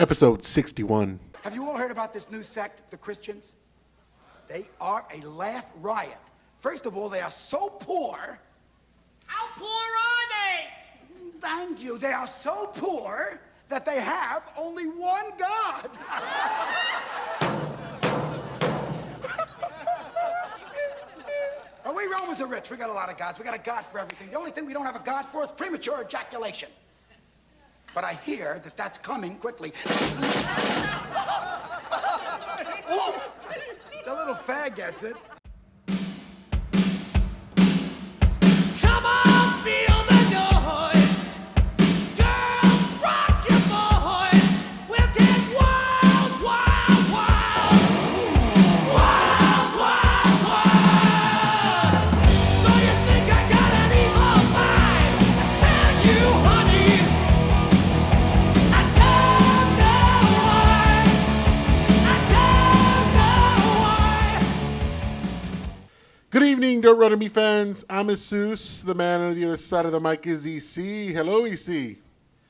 episode 61. Have you all heard about this new sect, the Christians? They are a laugh riot. First of all, they are so poor. How poor are they? Thank you. They are so poor that they have only one God. Are we Romans are rich. We got a lot of gods. We got a God for everything. The only thing we don't have a God for is premature ejaculation. But I hear that that's coming quickly. Ooh, the little fag gets it. Evening, Dirt Runner Me fans. I'm Jesus. The man on the other side of the mic is EC. Hello, EC.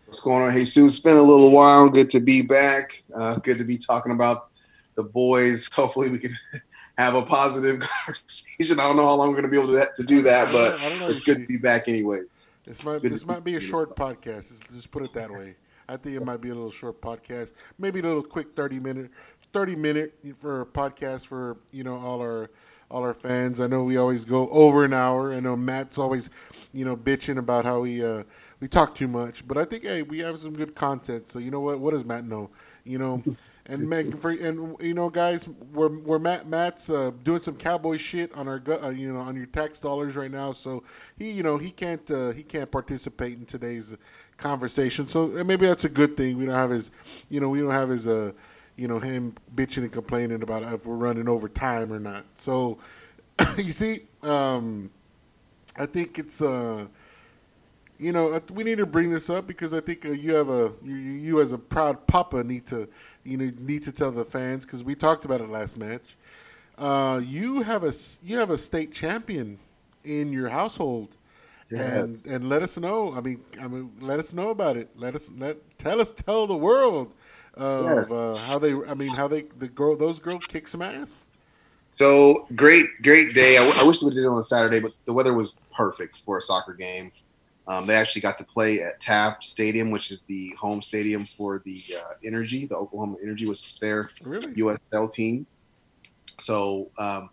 What's going on? Hey, Sue, it's been a little while. Good to be back. Uh, good to be talking about the boys. Hopefully, we can have a positive conversation. I don't know how long we're going to be able to, to do that, but know, it's good to be back, anyways. This might Good this might be a short podcast. Let's just put it that way. I think it might be a little short podcast, maybe a little quick thirty minute, thirty minute for a podcast for you know all our all our fans. I know we always go over an hour. I know Matt's always you know bitching about how we uh, we talk too much, but I think hey we have some good content. So you know what? What does Matt know? You know, and Meg for and you know guys, we're we're Matt Matt's uh, doing some cowboy shit on our uh, you know on your tax dollars right now. So he you know he can't uh, he can't participate in today's conversation. So maybe that's a good thing. We don't have his you know we don't have his uh you know him bitching and complaining about if we're running over time or not. So you see, um, I think it's uh you know, we need to bring this up because I think uh, you have a you, you as a proud papa need to you know need to tell the fans because we talked about it last match. Uh, you have a, you have a state champion in your household, Yes. and and let us know. I mean, I mean, let us know about it. Let us let tell us tell the world of Yes. uh, how they. I mean, how they the girl those girls kick some ass. So great, great day. I, w- I wish we did it on a Saturday, but the weather was perfect for a soccer game. Um, they actually got to play at Taft Stadium, which is the home stadium for the uh, Energy. The Oklahoma Energy was their Really? USL team. So um,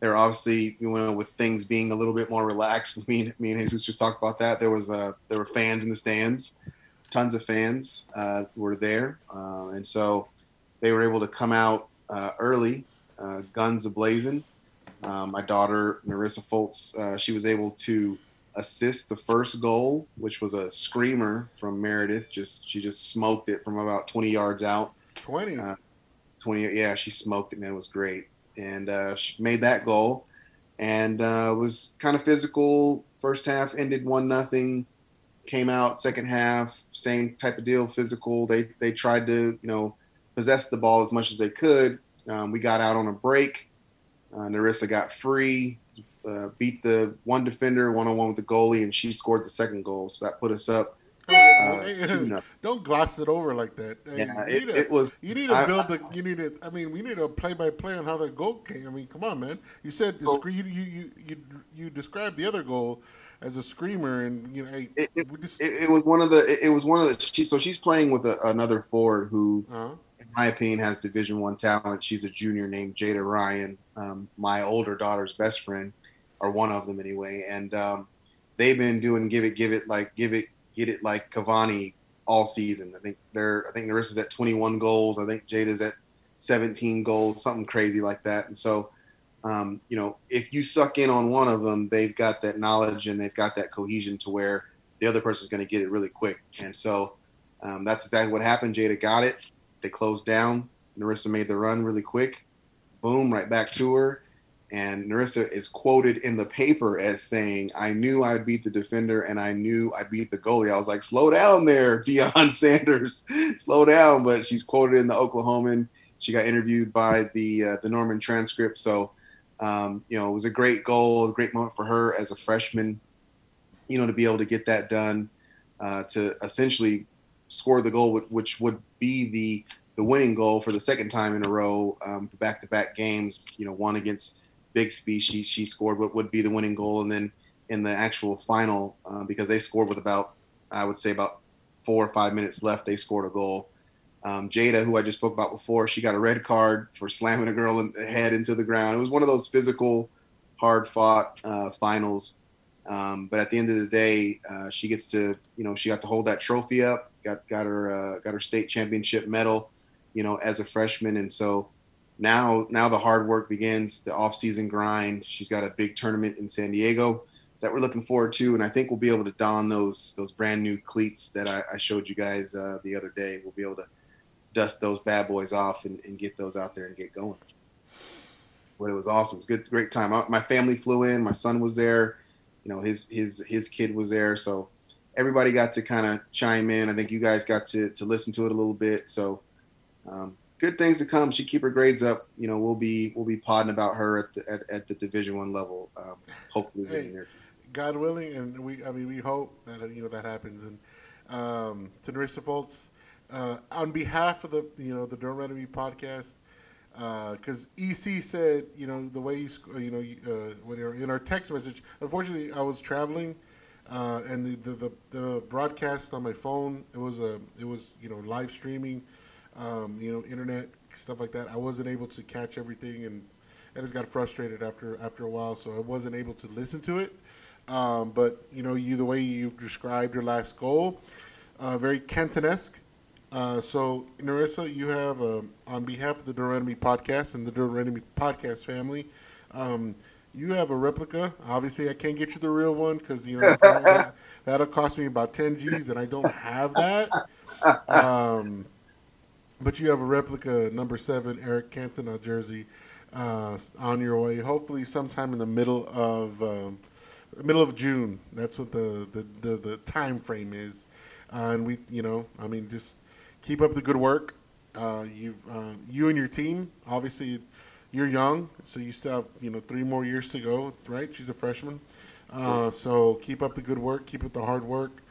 they're obviously, you know, with things being a little bit more relaxed. Me and me and Jesus just talked about that. There was uh, there were fans in the stands, tons of fans uh, were there, uh, and so they were able to come out uh, early, uh, guns ablazing. Um, my daughter Marissa Foltz, uh, she was able to assist the first goal, which was a screamer from Meredith. Just she just smoked it from about 20 yards out. Twenty. Uh, 20 yeah she smoked it man it was great and uh, she made that goal and uh, was kind of physical first half ended one nothing came out second half same type of deal physical they they tried to you know possess the ball as much as they could um, we got out on a break uh, Narissa got free uh, beat the one defender one-on-one with the goalie and she scored the second goal so that put us up uh, hey, don't gloss it over like that. Yeah you it, need to- it was You need to build the. You need to. I mean, we need a play by play on how the goal came. I mean, come on, man. You said So- you you you you described the other goal as a screamer, and you know, hey, It- it- just. it, it was one of the it, was one of the she, so she's playing with a, another forward who uh in my opinion has division one talent. She's a junior named jada ryan. Um, my older daughter's best friend or one of them anyway and um, they've been doing give it give it like give it get it like cavani all season. I think they're i think Narissa's at 21 goals. I think jada's at 17 goals something crazy like that. And so um, you know if you suck in on one of them they've got that knowledge and they've got that cohesion to where the other person's going to get it really quick and so um, that's exactly what happened jada got it they closed down. Narissa made the run really quick. Boom, right back to her. And Narissa is quoted in the paper as saying, I knew I'd beat the defender and I knew I'd beat the goalie. I was like, slow down there, Deion Sanders. slow down. But she's quoted in the Oklahoman. She got interviewed by the uh, the Norman transcript. So, um, you know, it was a great goal, a great moment for her as a freshman, you know, to be able to get that done, uh, to essentially score the goal, which would be the the winning goal for the second time in a row, um, back to back games. You know, one against Bixby, she she scored what would be the winning goal, and then in the actual final, uh, because they scored with about I would say about four or five minutes left, they scored a goal. Um, Jada, who I just spoke about before, she got a red card for slamming a girl in head into the ground. It was one of those physical, hard fought uh, finals. Um, but at the end of the day, uh, she gets to, you know, she got to hold that trophy up, got got her uh, got her state championship medal, you know, as a freshman, and so now now the hard work begins, the off season grind. She's got a big tournament in San Diego that we're looking forward to, and I think we'll be able to don those those brand new cleats that I, I showed you guys uh, the other day. We'll be able to dust those bad boys off and, and get those out there and get going. But it was awesome. It was a good, great time. My family flew in. My son was there. You know, his his his kid was there. So everybody got to kind of chime in. I think you guys got to to listen to it a little bit. So um, good things to come. She keep her grades up. You know, we'll be we'll be podding about her at the at, at the Division One level. Um, hopefully, Hey. God willing, and we I mean we hope that you know that happens. And um, to Narissa Foltz, uh, on behalf of the you know the Durham Enemy podcast, because EC said you know the way you sc- you know uh, you're in our text message. Unfortunately, I was traveling, uh, and the, the the the broadcast on my phone it was a it was you know live streaming, um, you know internet stuff like that. I wasn't able to catch everything and. I just got frustrated after after a while, so I wasn't able to listen to it. Um, but you know, you the way you described your last goal, uh, very Cantonesque. Uh, so, Narissa, you have um, on behalf of the Duranemy podcast and the Duranemy podcast family, um, you have a replica. Obviously, I can't get you the real one because you know that, that'll cost me about ten G's, and I don't have that. Um, but you have a replica number seven Eric Cantona jersey uh, on your way. Hopefully, sometime in the middle of um, middle of June. That's what the the, the, the time frame is. Uh, and we, you know, I mean, just keep up the good work. Uh, you uh, you and your team. Obviously, you're young, so you still have you know three more years to go. Right? She's a freshman. Uh, so keep up the good work. Keep up the hard work.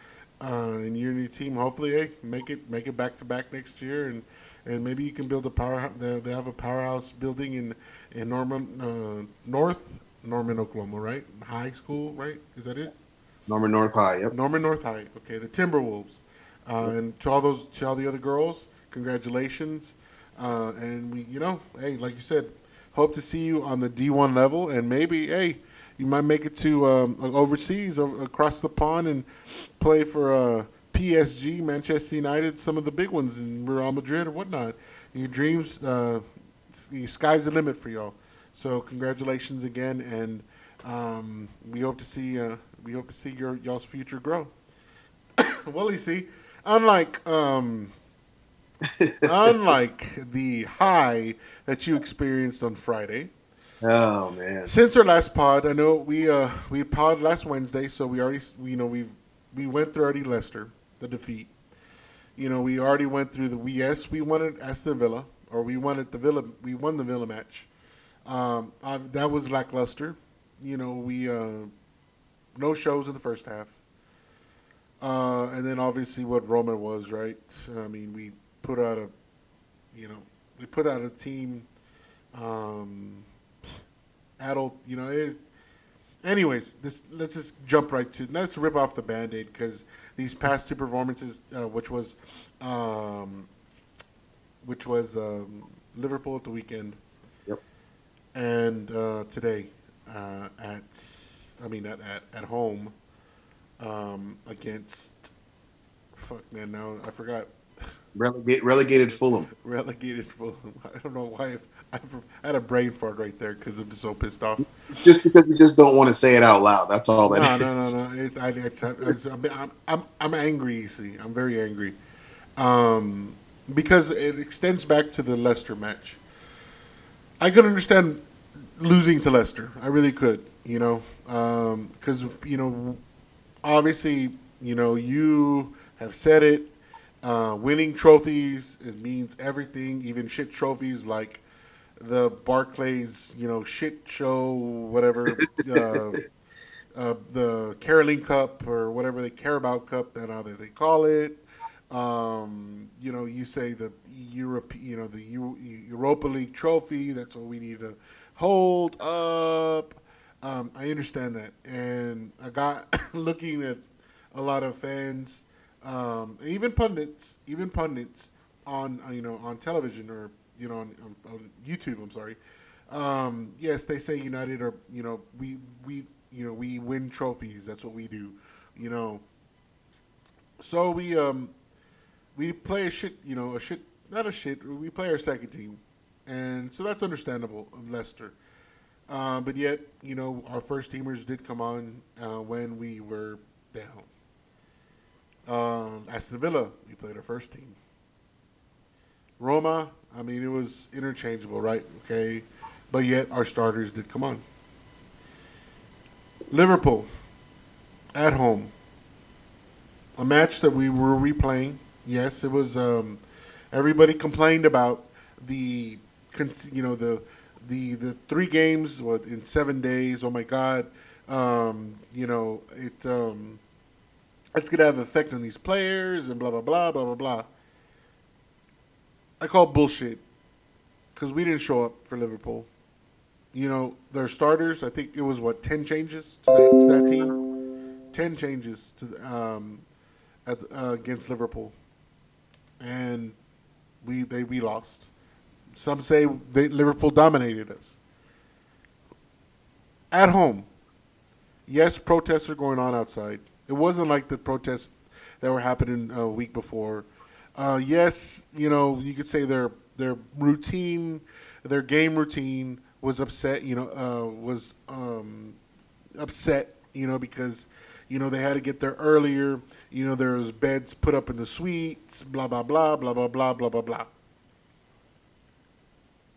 Uh, and you and your team, hopefully, hey, make it make it back to back next year, and and maybe you can build a powerhouse. They, they have a powerhouse building in in Norman uh, North Norman, Oklahoma, right? High school, right? Is that it? Norman North High. Yep. Norman North High. Okay, the Timberwolves. Uh, and to all those, to all the other girls, congratulations. Uh, and we, you know, hey, like you said, hope to see you on the D1 level, and maybe, hey, you might make it to um, overseas, o- across the pond, and play for uh, PSG, Manchester United, some of the big ones in Real Madrid or whatnot. Your dreams, uh, the sky's the limit for y'all. So congratulations again, and um, we hope to see uh, we hope to see your y'all's future grow. well, you see, unlike um, unlike the high that you experienced on Friday, Oh man. since our last pod, I know we uh we pod last Wednesday, so we already you know we we went through already Leicester the defeat. You know we already went through the we yes we wanted it Aston Villa or we wanted the Villa we won the Villa match. Um, i that was lackluster. You know we uh, no shows in the first half. Uh, and then obviously what Roma was right. I mean we put out a you know we put out a team. Um, adult, you know. It, anyways, this let's just jump right to let's rip off the band-aid because these past two performances, uh, which was, um, which was um, Liverpool at the weekend, Yep. and uh, today uh, at, I mean at at, at home, um, against, fuck man, now I forgot Relegate, relegated Fulham. relegated Fulham. I don't know why I've, I've, I had a brain fart right there because I'm so pissed off. Just because you just don't want to say it out loud. That's all that No, is. no, no, no. It, I, it's, it's, I'm, I'm, I'm, angry. You see, I'm very angry, um, because it extends back to the Leicester match. I could understand losing to Leicester. I really could. You know, because you know, obviously, you know, you have said it. Uh, winning trophies it means everything, even shit trophies like the Barclays, you know, shit show, whatever. Uh, uh, the Caroline Cup or whatever they care about Cup, that how they, they call it. Um, you know, you say the Europe, you know, the Eu- Europa League trophy. That's what we need to hold up. Um, I understand that, and I got looking at a lot of fans, um, even pundits, even pundits on uh, you know on television or you know on, on, YouTube. I'm sorry. Um, yes, they say United are you know we we you know we win trophies. That's what we do. You know. So we um we play a shit you know a shit not a shit we play our second team, and so that's understandable of Leicester. Uh, but yet, you know, our first teamers did come on uh, when we were down. Um, Aston Villa, we played our first team. Roma, I mean, it was interchangeable, right? Okay. But yet, our starters did come on. Liverpool, at home. A match that we were replaying. Yes, it was. Um, everybody complained about the, you know, the the the three games what, in seven days. Oh my God, um, you know it. Um, it's gonna have an effect on these players and blah blah blah blah blah blah. I call bullshit because we didn't show up for Liverpool. You know their starters. I think it was what ten changes to that to that team. Ten changes to um, at, uh, against Liverpool, and we they we lost. Some say they, Liverpool dominated us. At home, yes, protests are going on outside. It wasn't like the protests that were happening a week before. Uh, yes, you know, you could say their their routine, their game routine was upset. You know, uh, was um, upset. You know, because you know they had to get there earlier. You know, there was beds put up in the suites. Blah blah blah blah blah blah blah blah blah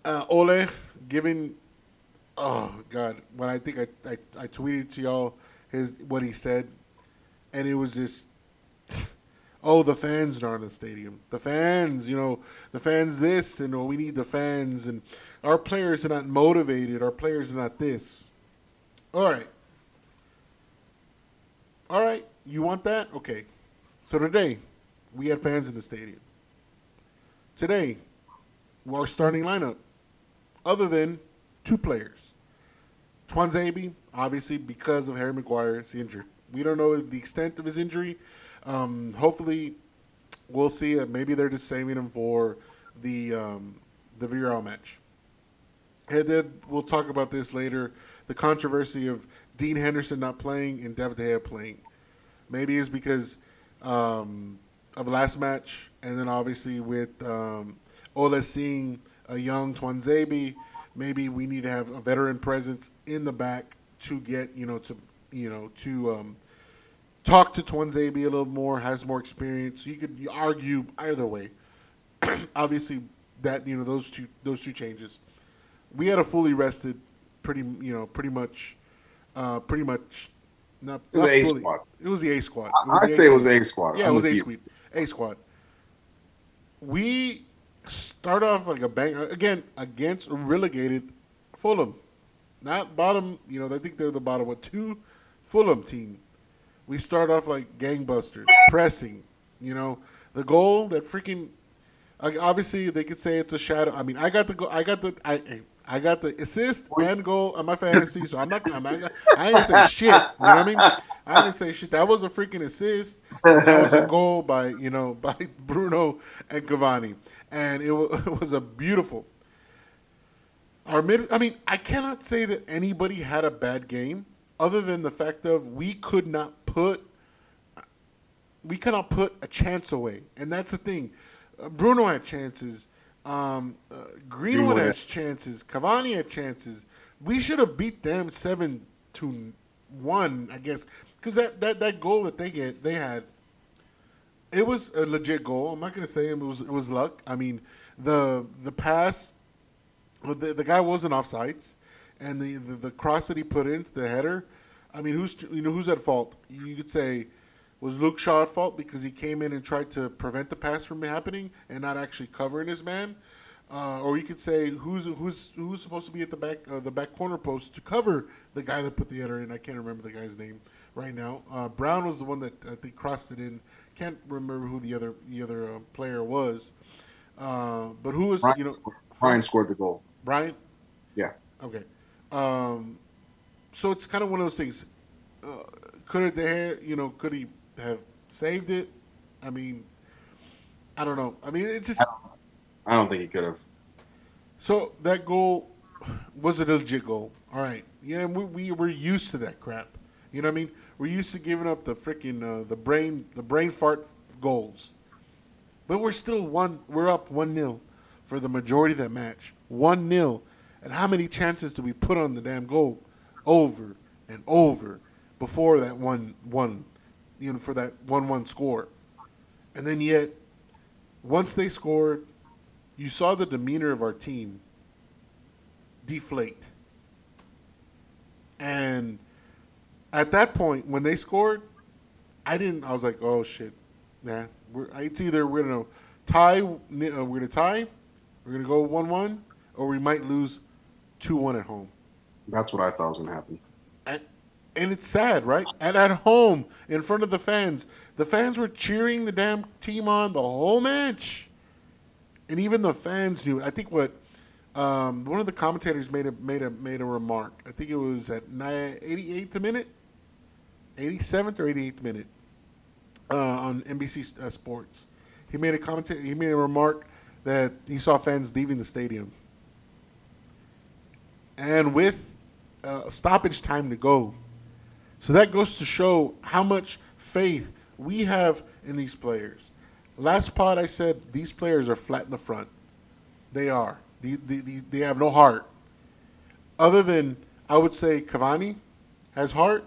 uh, Ole giving. Oh God! When I think I, I I tweeted to y'all his what he said, and it was just. Oh, the fans are in the stadium. The fans, you know, the fans this, and oh, we need the fans, and our players are not motivated. Our players are not this. All right. All right. You want that? Okay. So today, we had fans in the stadium. Today, our starting lineup, other than two players. Tuanzebe, obviously, because of Harry Maguire, injury. We don't know the extent of his injury. Um, hopefully, we'll see. Uh, maybe they're just saving him for the um, the Villarreal match. And then we'll talk about this later. The controversy of Dean Henderson not playing and David De Gea playing. Maybe it's because um, of last match, and then obviously with um, seeing a young Tuanzebe, maybe we need to have a veteran presence in the back to get you know to you know to um, talk to Tuanzebe a little more, has more experience. You could argue either way. obviously, that you know those two those two changes. We had a fully rested, pretty you know pretty much, uh, pretty much. Not, It was not the A fully. squad. It was the A squad. I'd say it was. A squad. Yeah, it was A squad. A squad. We start off like a bang again against relegated Fulham, not bottom. You know, I think they're the bottom what two Fulham team. We start off like gangbusters, pressing. You know, the goal that freaking. like, Obviously, they could say it's a shadow. I mean, I got the go. I got the. I. I got the assist and goal on my fantasy, so I'm not. I'm not I gonna say shit. You know what I mean? I didn't say shit. That was a freaking assist. That was a goal by you know by Bruno and Cavani, and it was, it was a beautiful. Our mid. I mean, I cannot say that anybody had a bad game, other than the fact of we could not put. We cannot put a chance away, and that's the thing. Uh, Bruno had chances. Um, uh, Greenwood Greenwood has chances. Cavani had chances. We should have beat them seven to one, I guess, because that, that, that goal that they get they had, it was a legit goal. I'm not gonna say it was it was luck. I mean, the the pass, the the guy wasn't offsides, and the, the the cross that he put into the header. I mean, who's you know who's at fault? You could say was Luke Shaw at fault because he came in and tried to prevent the pass from happening and not actually covering his man, uh, or you could say who's who's who's supposed to be at the back uh, the back corner post to cover the guy that put the header in. I can't remember the guy's name right now. Uh, Brown was the one that I think crossed it in can't remember who the other the other uh, player was, uh, but who was Brian, you know Brian scored the goal. Brian? Yeah. Okay. Um, so it's kind of one of those things. Uh, could it, you know, could he have saved it? I mean, I don't know. I mean, it's just I don't think he could have. so that goal was a legit goal. All right. Yeah, we, we we're used to that crap. You know what I mean? We're used to giving up the freaking uh, the brain the brain fart goals. But we're still one we're up 1-0 for the majority of that match. 1-0. And how many chances do we put on the damn goal over and over before that one one you know for that 1-1 score. And then yet once they scored, you saw the demeanor of our team deflate. And at that point, when they scored, I didn't. I was like, "Oh shit, nah." We're, it's either we're gonna tie, uh, we're gonna tie, we're gonna go one-one, or we might lose two-one at home. That's what I thought was going to happen. And, and it's sad, right? And at home, in front of the fans, the fans were cheering the damn team on the whole match, and even the fans knew. I think what um, one of the commentators made a made a made a remark. I think it was at 88th minute, 87th or 88th minute uh, on NBC uh, Sports. He made a comment. He made a remark that he saw fans leaving the stadium, and with uh, stoppage time to go. So that goes to show how much faith we have in these players. Last pod I said these players are flat in the front. They are. They, they, they, they have no heart. Other than, I would say, Cavani has heart.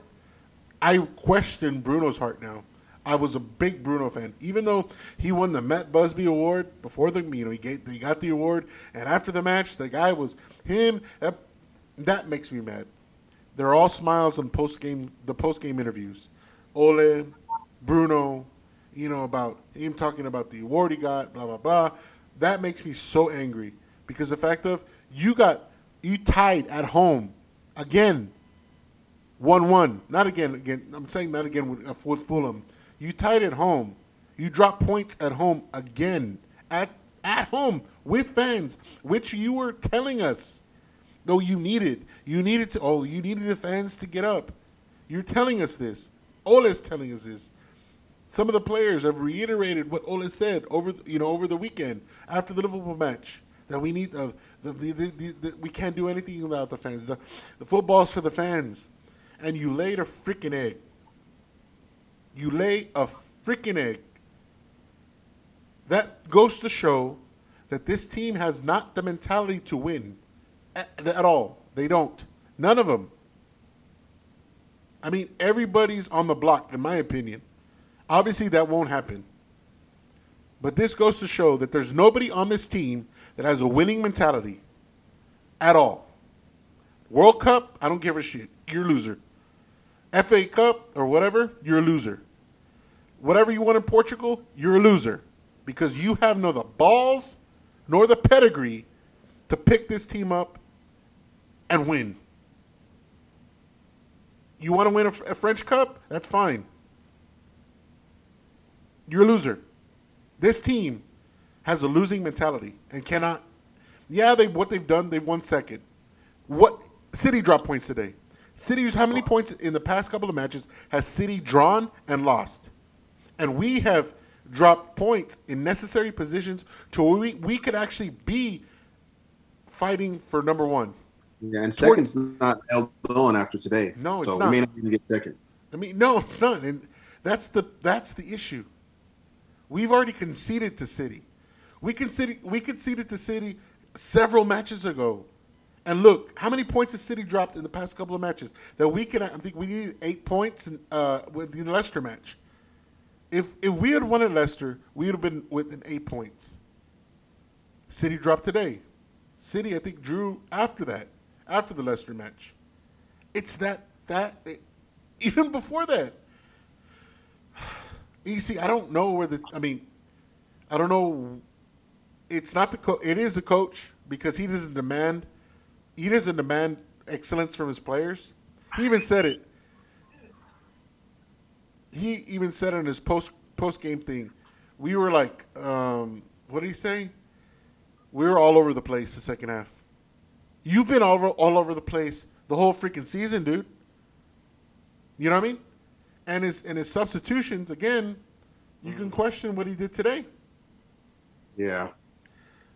I question Bruno's heart now. I was a big Bruno fan, even though he won the Matt Busby Award before the you know he, he got the award, and after the match, the guy was him. That, that makes me mad. They're all smiles on post game the post game interviews. Ole, Bruno, you know about him talking about the award he got, blah blah blah. That makes me so angry because the fact of you got you tied at home again, one one. Not again again. I'm saying not again with, with Fulham. You tied at home. You drop points at home again at at home with fans, which you were telling us though you needed. You needed to. Oh, you needed the fans to get up. You're telling us this. Ole's telling us this. Some of the players have reiterated what Ole said over, the- you know, over the weekend after the Liverpool match that we need uh, the, the, the we can't do anything without the fans. The, the football's for the fans, and you laid a freaking egg. You lay a freaking egg. That goes to show that this team has not the mentality to win at, at all. They don't. None of them. I mean, everybody's on the block, in my opinion. Obviously, that won't happen. But this goes to show that there's nobody on this team that has a winning mentality at all. World Cup, I don't give a shit. You're a loser. FA Cup or whatever, you're a loser. Whatever you want in Portugal, you're a loser. Because you have nor the balls nor the pedigree to pick this team up and win. You want to win a, a French Cup? That's fine. You're a loser. This team has a losing mentality and cannot. Yeah, they what they've done. They've won second. What City dropped points today. City, how many points in the past couple of matches has City drawn and lost? And we have dropped points in necessary positions to where we, we could actually be fighting for number one. Yeah, and Towards- second's not held on after today. No, it's so not. we may not even get second. I mean, no, it's not, and that's the that's the issue. We've already conceded to City. We conceded we conceded to City several matches ago, and look how many points has City dropped in the past couple of matches. That we can, I think we needed eight points in, uh, with the Leicester match. If if we had won at Leicester, we would have been within eight points. City dropped today. City, I think, drew after that, after the Leicester match. It's that that even before that. See, I don't know where the. I mean, I don't know. It's not the co- It is the coach because he doesn't demand. He doesn't demand excellence from his players. He even said it. He even said in his post post game thing, we were like, um, what did he say? We were all over the place the second half. You've been all over, all over the place the whole freaking season, dude. You know what I mean? And his and his substitutions again, you can question what he did today. Yeah,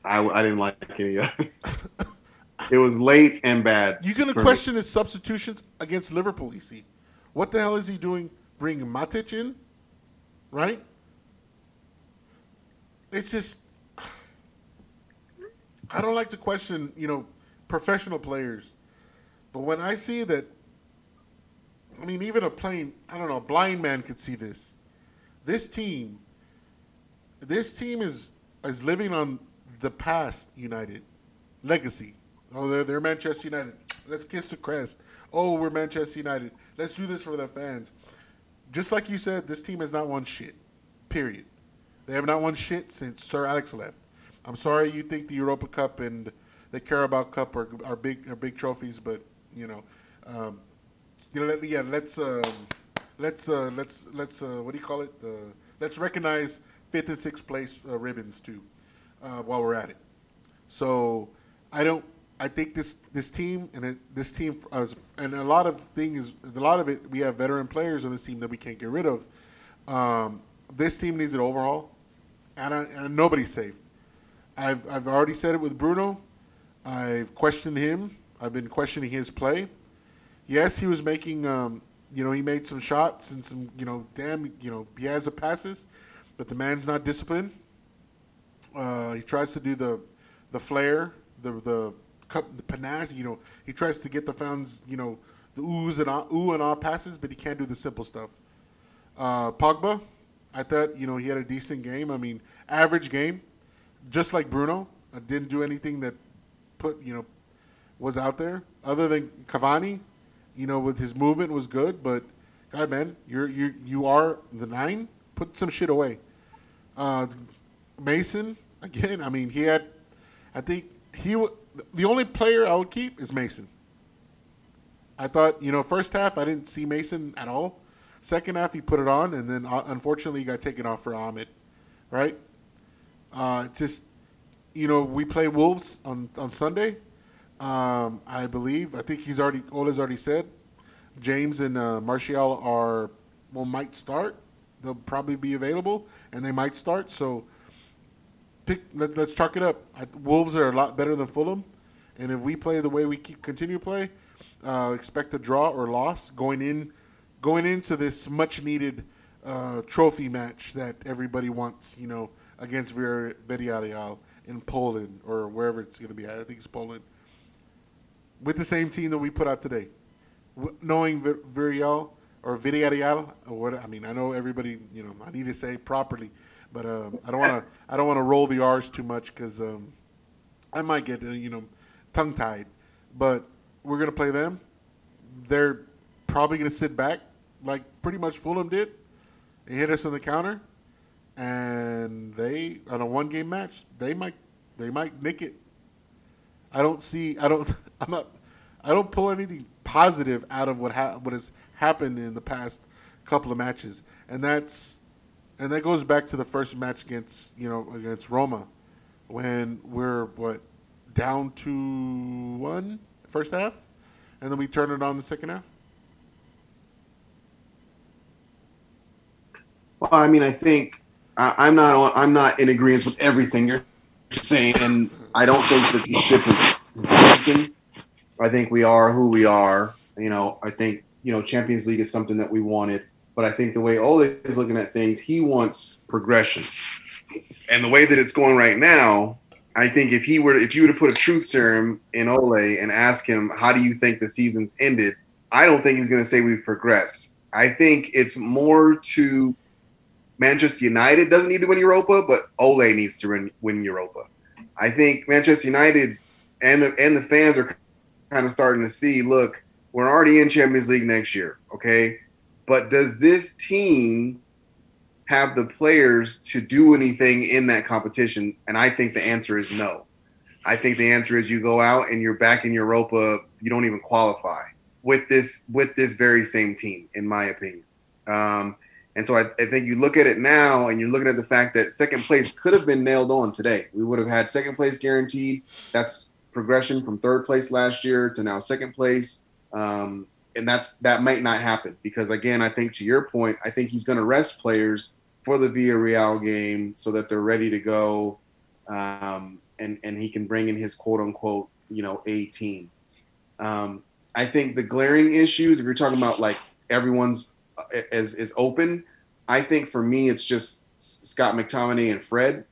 I, I didn't like any of it. it was late and bad. You're gonna for me. question his substitutions against Liverpool. You see, what the hell is he doing? Bringing Matic in, right? It's just I don't like to question, you know, professional players, but when I see that, I mean, even a plain I don't know, a blind man could see this. This team, this team is is living on the past United legacy. Oh, they're, they're Manchester United. Let's kiss the crest. Oh, we're Manchester United. Let's do this for the fans. Just like you said, this team has not won shit. Period. They have not won shit since Sir Alex left. I'm sorry you think the Europa Cup and the Carabao Cup are, are big are big trophies, but you know, um, yeah, let's um, let's uh, let's let's uh, what do you call it? Uh, let's recognize fifth and sixth place uh, ribbons too, uh, while we're at it. So I don't. I think this this team and it, this team uh, and a lot of things, a lot of it, we have veteran players on this team that we can't get rid of. Um, this team needs an overhaul, and, I, and nobody's safe. I've I've already said it with Bruno. I've questioned him. I've been questioning his play. Yes, he was making, um, you know, he made some shots and some, you know, damn, you know, he has the passes, but the man's not disciplined. Uh, he tries to do the, the flair, the the cup, the panache. You know, he tries to get the fans, you know, the oohs and ah, ooh and ah passes, but he can't do the simple stuff. Uh, Pogba, I thought, you know, he had a decent game. I mean, average game, just like Bruno. I didn't do anything that put, you know, was out there other than Cavani. You know, with his movement was good, but God, man, you're you you are the nine. Put some shit away. Uh, Mason again. I mean, he had. I think he the only player I would keep is Mason. I thought you know first half I didn't see Mason at all. Second half he put it on, and then uh, unfortunately he got taken off for Amad. Right? Uh, just you know we play Wolves on on Sunday. Um, I believe I think he's already Ole's already said James and uh, Martial are well might start. They'll probably be available and they might start. So pick. Let, let's chalk it up. I, Wolves are a lot better than Fulham, and if we play the way we keep continue to play, uh, expect a draw or loss going in, going into this much needed uh, trophy match that everybody wants. You know, against Villarreal in Poland or wherever it's going to be. I think it's Poland. With the same team that we put out today, w- knowing Villarreal or Villarreal, or what I mean, I know everybody. You know, I need to say properly, but um, I don't want to. I don't want to roll the R's too much because um, I might get uh, you know tongue tied. But we're gonna play them. They're probably gonna sit back like pretty much Fulham did. They hit us on the counter, and they on a one game match they might they might nick it. I don't see. I don't. I'm not. I don't pull anything positive out of what ha- what has happened in the past couple of matches, and that's and that goes back to the first match against you know against Roma, when we're what down to one first half, and then we turn it on the second half. Well, I mean, I think I, I'm not I'm not in agreement with everything you're saying, and I don't think that the ship is sinking. I think we are who we are. You know, I think you know Champions League is something that we wanted, but I think the way Ole is looking at things, he wants progression, and the way that it's going right now. I think if he were, if you were to put a truth serum in Ole and ask him, how do you think the season's ended? I don't think he's going to say we've progressed. I think it's more to Manchester United doesn't need to win Europa, but Ole needs to win, win Europa. I think Manchester United and the and the fans are kind of starting to see, look, we're already in Champions League next year, okay? But does this team have the players to do anything in that competition? And I think the answer is no. I think the answer is you go out and you're back in Europa, you don't even qualify with this with this very same team, in my opinion. Um, And so I, I think you look at it now and you're looking at the fact that second place could have been nailed on today. We would have had second place guaranteed. That's progression from third place last year to now second place. Um, and that's that might not happen because again, I think to your point, I think he's going to rest players for the Villarreal game so that they're ready to go, um, and and he can bring in his quote unquote you know A team. Um, I think the glaring issues, if you're talking about like everyone's uh, is is open, I think for me it's just Scott McTominay and Fred.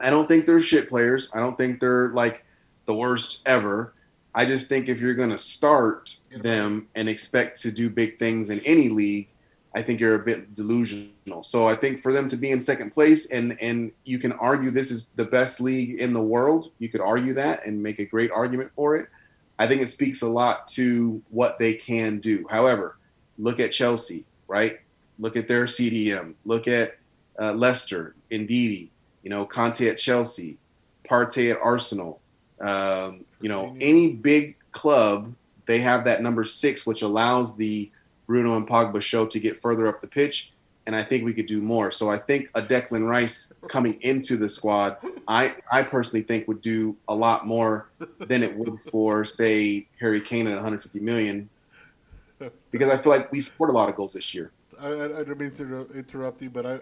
I don't think they're shit players. I don't think they're like the worst ever. I just think if you're going to start them and expect to do big things in any league, I think you're a bit delusional. So I think for them to be in second place and and you can argue this is the best league in the world, you could argue that and make a great argument for it. I think it speaks a lot to what they can do. However, look at Chelsea, right? Look at their CDM. Look at uh, Leicester, Ndidi, you know, Kanté at Chelsea, Partey at Arsenal. Um, you know, mm-hmm. any big club, they have that number six, which allows the Bruno and Pogba show to get further up the pitch. And I think we could do more. So I think a Declan Rice coming into the squad, I, I personally think would do a lot more than it would for, say, Harry Kane at 150 million. Because I feel like we scored a lot of goals this year. I, I, I don't mean to interrupt you, but I, I,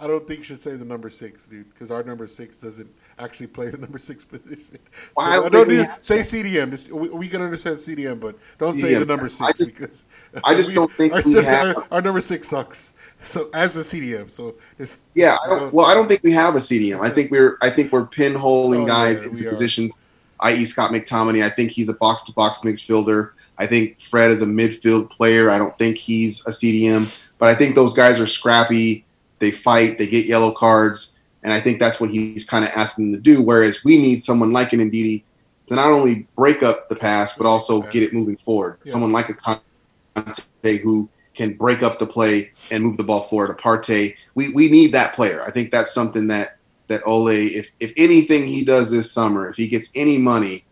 I don't think you should say the number six, dude, because our number six doesn't actually play the number six position. So Well, I I don't don't have say CDM. Just, we, we can understand CDM, but don't say the number I six just- because I just don't think our, we have- our, our number six sucks. So as a CDM, so it's Yeah, I you don't, well, I don't think we have a CDM. I think we're I think we're pinholing Oh, guys yeah, into positions, i.e. Scott McTominay. I think he's a box to box midfielder. I think Fred is a midfield player. I don't think he's a CDM, but I think those guys are scrappy. They fight. They get yellow cards, and I think that's what he's kind of asking them to do. Whereas we need someone like an Ndidi to not only break up the pass but also get it moving forward. Yeah. Someone like a Kanté who can break up the play and move the ball forward. A Partey, we we need that player. I think that's something that that Ole, if if anything he does this summer, if he gets any money,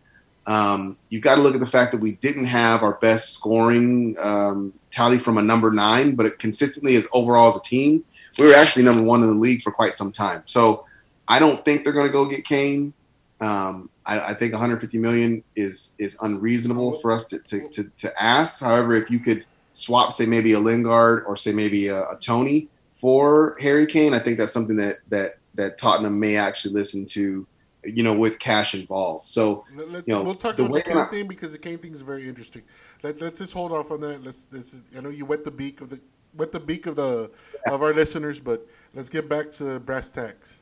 um, you've got to look at the fact that we didn't have our best scoring um, tally from a number nine, but it consistently as overall as a team, we were actually number one in the league for quite some time. So I don't think they're going to go get Kane. Um, I, I think 150 million is is unreasonable for us to, to, to, to ask. However, if you could swap, say maybe a Lingard or say maybe a, a Tony for Harry Kane, I think that's something that that that Tottenham may actually listen to, you know, with cash involved. So Let, let's, you know, we'll talk the about the I- thing because the Kane thing is very interesting. Let, let's just hold off on that. Let's. This is, I know you wet the beak of the wet the beak of the of our listeners, but let's get back to brass tacks.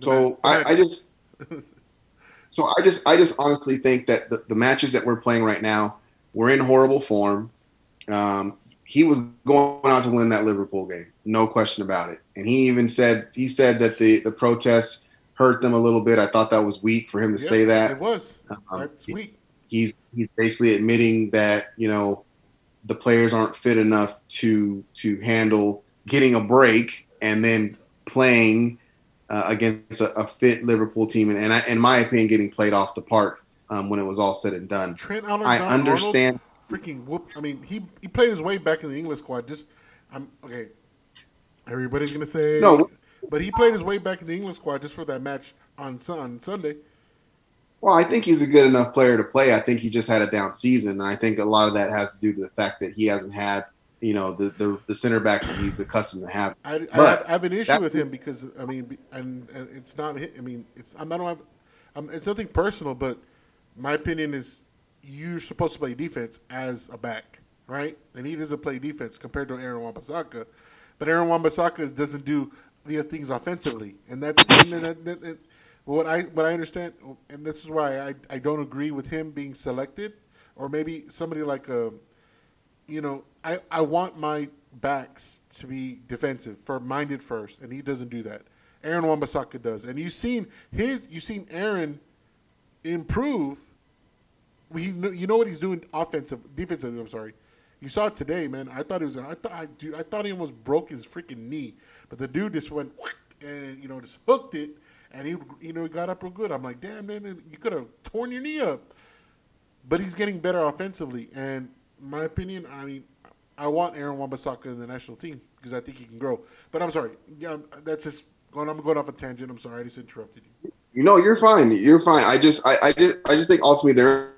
So I, I just so I just I just honestly think that the, the matches that we're playing right now, we're in horrible form. Um, he was going out to win that Liverpool game, no question about it. And he even said he said that the the protest hurt them a little bit. I thought that was weak for him to Yeah, say that. it was. Um, That's weak. he's he's basically admitting that you know the players aren't fit enough to to handle getting a break and then playing uh, against a, a fit Liverpool team and, and I, in my opinion getting played off the park um, when it was all said and done. Trent Alexander I understand. freaking whoop. I mean, he he played his way back in the English squad. Just I'm okay. Everybody's gonna say No. but he played his way back in the England squad just for that match on Sun on Sunday. Well, I think he's a good enough player to play. I think he just had a down season, and I think a lot of that has to do to the fact that he hasn't had you know the the, the center backs that he's accustomed to have. I, I, have, I have an issue with him because I mean, and, and it's not. I mean, it's I'm, don't have. Um, it's nothing personal, but my opinion is you're supposed to play defense as a back, right? And he doesn't play defense compared to Aaron Wan-Bissaka, but Aaron Wan-Bissaka doesn't do the things offensively, and that's and that, that- what I what I understand, and this is why I, I don't agree with him being selected, or maybe somebody like a you know, I, I want my backs to be defensive, for minded first, and he doesn't do that. Aaron Wan-Bissaka does, and you've seen his, you've seen Aaron improve. We, you know what he's doing offensive, defensively. I'm sorry. You saw it today, man. I thought he was. I thought, I, dude, I thought he almost broke his freaking knee, but the dude just went and you know just hooked it, and he, you know, he got up real good. I'm like, damn, man, you could have torn your knee up but he's getting better offensively. And my opinion, I mean, I want Aaron Wan-Bissaka in the national team because I think he can grow. But I'm sorry, yeah, that's just going. I'm going off a tangent. I'm sorry, I just interrupted you. You know, you're fine. You're fine. I just, I, I just, I just think ultimately they're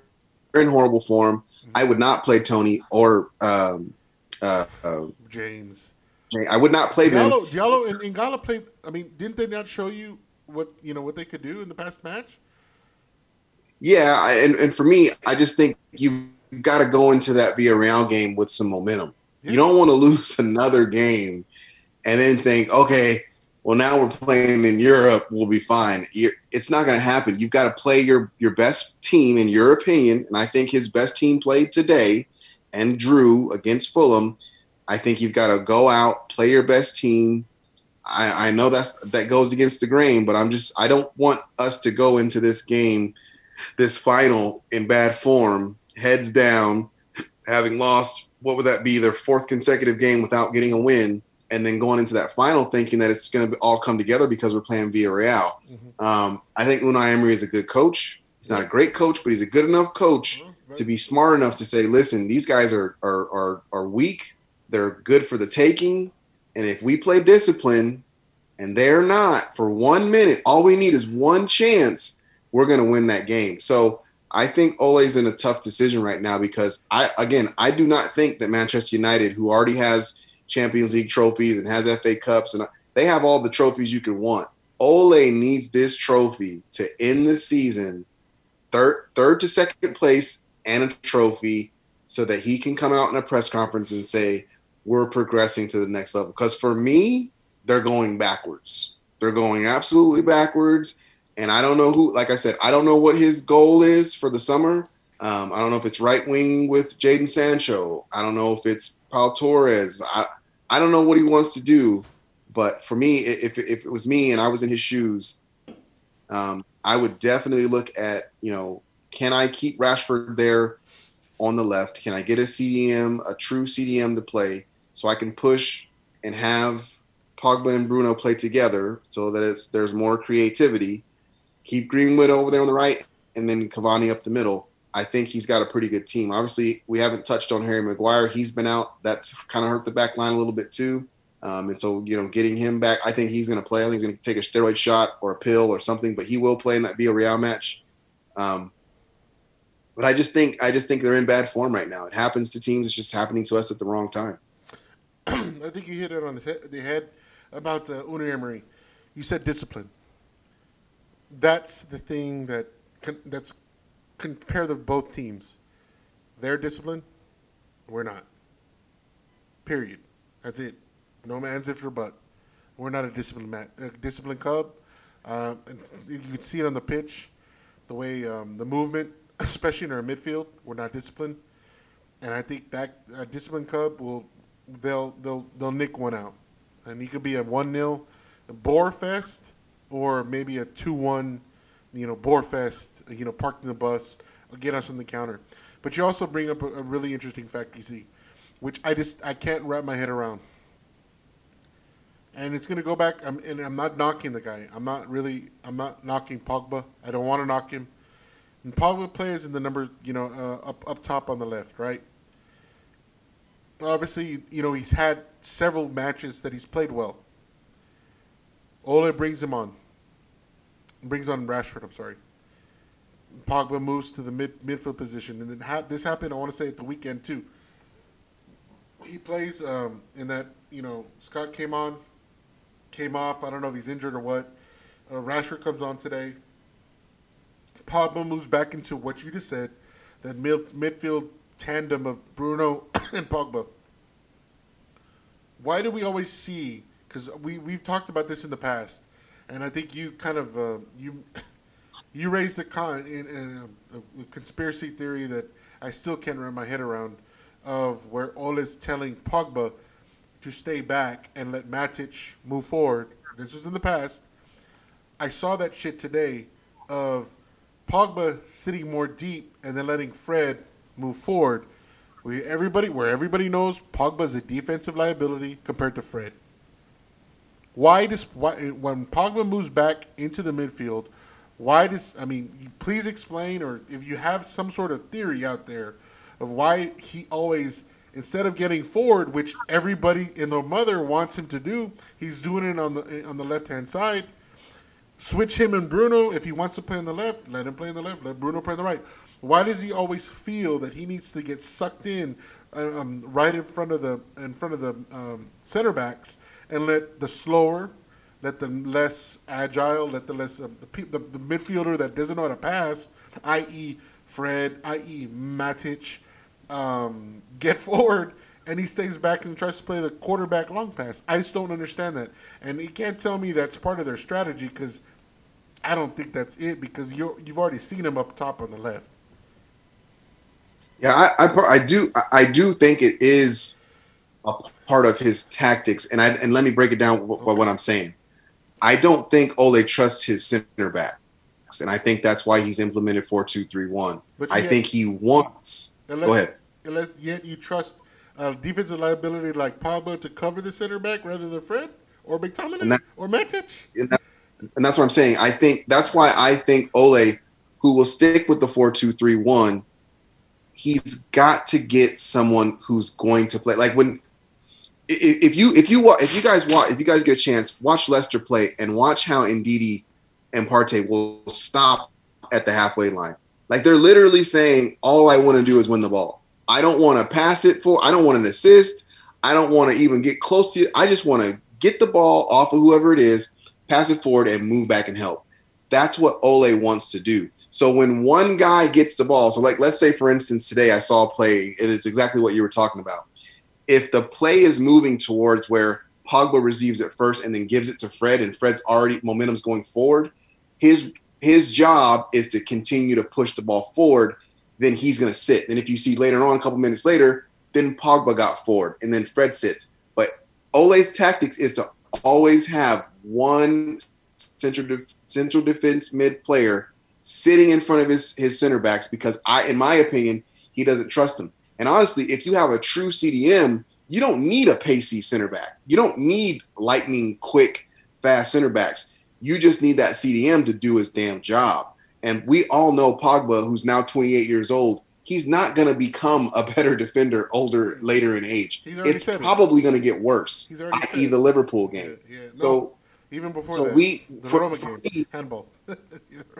in horrible form. I would not play Tony or um, uh, uh, James, I would not play them. Diallo, Diallo, and Elanga played. I mean, didn't they not show you what you know what they could do in the past match? Yeah, I- and, and for me, I just think you've got to go into that Villarreal game with some momentum. You don't want to lose another game and then think, okay, well now we're playing in Europe, we'll be fine. It's not going to happen. You've got to play your your best team, in your opinion, and I think his best team played today and drew against Fulham. I think you've got to go out, play your best team. I, I know that's that goes against the grain, but I'm just I don't want us to go into this game, this final in bad form, heads down, having lost what would that be their fourth consecutive game without getting a win, and then going into that final thinking that it's going to all come together because we're playing Villarreal. Um, I think Unai Emery is a good coach. He's not a great coach, but he's a good enough coach to be smart enough to say, listen, these guys are are are, are weak. They're good for the taking, and if we play discipline, and they're not for one minute, all we need is one chance. We're going to win that game. So I think Ole's in a tough decision right now because I again I do not think that Manchester United, who already has Champions League trophies and has FA Cups and they have all the trophies you could want. Ole needs this trophy to end the season third third to second place and a trophy so that he can come out in a press conference and say we're progressing to the next level. Because for me they're going backwards. They're going absolutely backwards and i don't know who like i said i don't know what his goal is for the summer. Um, i don't know if it's right wing with jadon sancho. I don't know if it's pau torres. I, I don't know what he wants to do but for me if, if it was me and i was in his shoes um, I would definitely look at, you know, can I keep Rashford there on the left? Can I get a CDM, a true CDM to play so I can push and have Pogba and Bruno play together so that it's there's more creativity. Keep Greenwood over there on the right and then Cavani up the middle. I think he's got a pretty good team. Obviously, we haven't touched on Harry Maguire. He's been out. That's kind of hurt the back line a little bit too. Um, and so, you know, getting him back, I think he's going to play. I think he's going to take a steroid shot or a pill or something, but he will play in that Villarreal match. Um, but I just think, I just think they're in bad form right now. It happens to teams. It's just happening to us at the wrong time. I think you hit it on the head, about uh, Unai Emery. You said discipline. That's the thing that that's compare the both teams. They're disciplined. We're not. Period. That's it. No man's if or but. We're not a disciplined mat, a disciplined. Um, and you can see it on the pitch, the way um, the movement, especially in our midfield. We're not disciplined, and I think that a disciplined club will they'll they'll they'll nick one out, and he could be a one 0 bore fest or maybe a two one, you know, bore fest. You know, parking the bus, get us on the counter. But you also bring up a, a really interesting fact, DC, which I just I can't wrap my head around. And it's gonna go back. I'm, and I'm not knocking the guy. I'm not really. I'm not knocking Pogba. I don't want to knock him. And Pogba plays in the number, you know, uh, up up top on the left, right? Obviously, you know he's had several matches that he's played well. Ole brings him on. Brings on Rashford. I'm sorry. Pogba moves to the mid midfield position, and then ha- this happened. I want to say at the weekend too. He plays um, in that. You know, Scott came on, came off. I don't know if he's injured or what. Uh, Rashford comes on today. Pogba moves back into what you just said, that mid- midfield tandem of Bruno and Pogba. Why do we always see? Because we we've talked about this in the past, and I think you kind of uh, you you raised a con in, in a, a conspiracy theory that I still can't wrap my head around of where Ole's telling Pogba to stay back and let Matic move forward. This was in the past. I saw that shit today of Pogba sitting more deep and then letting Fred move forward. We, everybody, where everybody knows Pogba's a defensive liability compared to Fred. Why does why when Pogba moves back into the midfield? Why does I mean? Please explain, or if you have some sort of theory out there of why he always instead of getting forward, which everybody in the mother wants him to do, he's doing it on the on the left hand side. Switch him and Bruno if he wants to play on the left. Let him play on the left. Let Bruno play on the right. Why does he always feel that he needs to get sucked in uh, um, right in front of the in front of the um, center backs and let the slower, let the less agile, let the less um, the, the the midfielder that doesn't know how to pass, i.e. Fred, i.e. Matic, um, get forward and he stays back and tries to play the quarterback long pass. I just don't understand that. And you can't tell me that's part of their strategy because I don't think that's it because you you've already seen him up top on the left. Yeah, I, I, I do I do think it is a part of his tactics, and I and let me break it down what, what I'm saying. I don't think Ole trusts his center backs, and I think that's why he's implemented four two three one. But I yet- think he wants. Unless, Go ahead. Unless yet you trust a defensive liability like Pogba to cover the center back rather than Fred or McTominay that- or Matic. and, that, and that's what I'm saying. I think that's why I think Ole, who will stick with the four two three one, he's got to get someone who's going to play. Like when, if you if you if you guys watch if you guys get a chance, watch Leicester play and watch how Ndidi and Partey will stop at the halfway line. Like they're literally saying, all I want to do is win the ball. I don't want to pass it for. I don't want an assist. I don't want to even get close to it. I just want to get the ball off of whoever it is, pass it forward, and move back and help. That's what Ole wants to do. So when one guy gets the ball, so like let's say for instance today I saw a play. It is exactly what you were talking about. If the play is moving towards where Pogba receives it first and then gives it to Fred, and Fred's already momentum's going forward, his his job is to continue to push the ball forward. Then he's going to sit. Then if you see later on, a couple minutes later, then Pogba got forward, and then Fred sits. But Ole's tactics is to always have one central def- central defense mid player sitting in front of his his center backs because I, in my opinion, he doesn't trust them. And honestly, if you have a true CDM, you don't need a pacey center back. You don't need lightning quick, fast center backs. You just need that CDM to do his damn job. And we all know Pogba, who's now 28 years old, he's not going to become a better defender older later in age. He's It's it. probably going to get worse, He's already said i.e., the Liverpool game. Yeah, yeah. No, So even before so the, we- the for- Roma game, me- handball.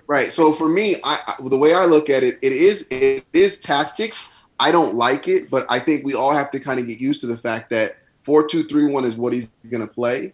Right. So for me, I, I the way I look at it, it is it is tactics. I don't like it, but I think we all have to kind of get used to the fact that four two three one is what he's going to play,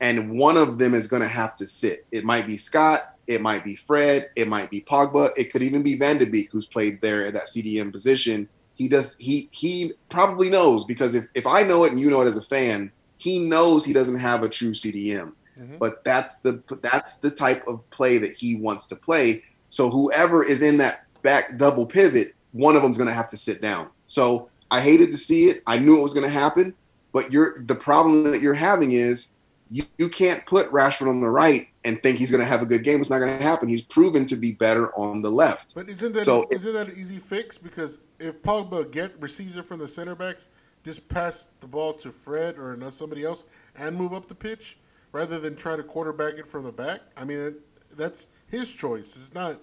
and one of them is going to have to sit. It might be Scott, it might be Fred, it might be Pogba, it could even be Van de Beek who's played there at that CDM position. He does he he probably knows because if if I know it and you know it as a fan, he knows he doesn't have a true CDM mm-hmm. but that's the that's the type of play that he wants to play. So whoever is in that back double pivot, one of them's going to have to sit down. So I hated to see it. I knew it was going to happen, but you're the problem that you're having is you, you can't put Rashford on the right and think he's going to have a good game. It's not going to happen. He's proven to be better on the left. But isn't that So- isn't that an easy fix? Because if Pogba get receives it from the center backs, just pass the ball to Fred or somebody else and move up the pitch rather than try to quarterback it from the back. I mean, that's his choice. It's not.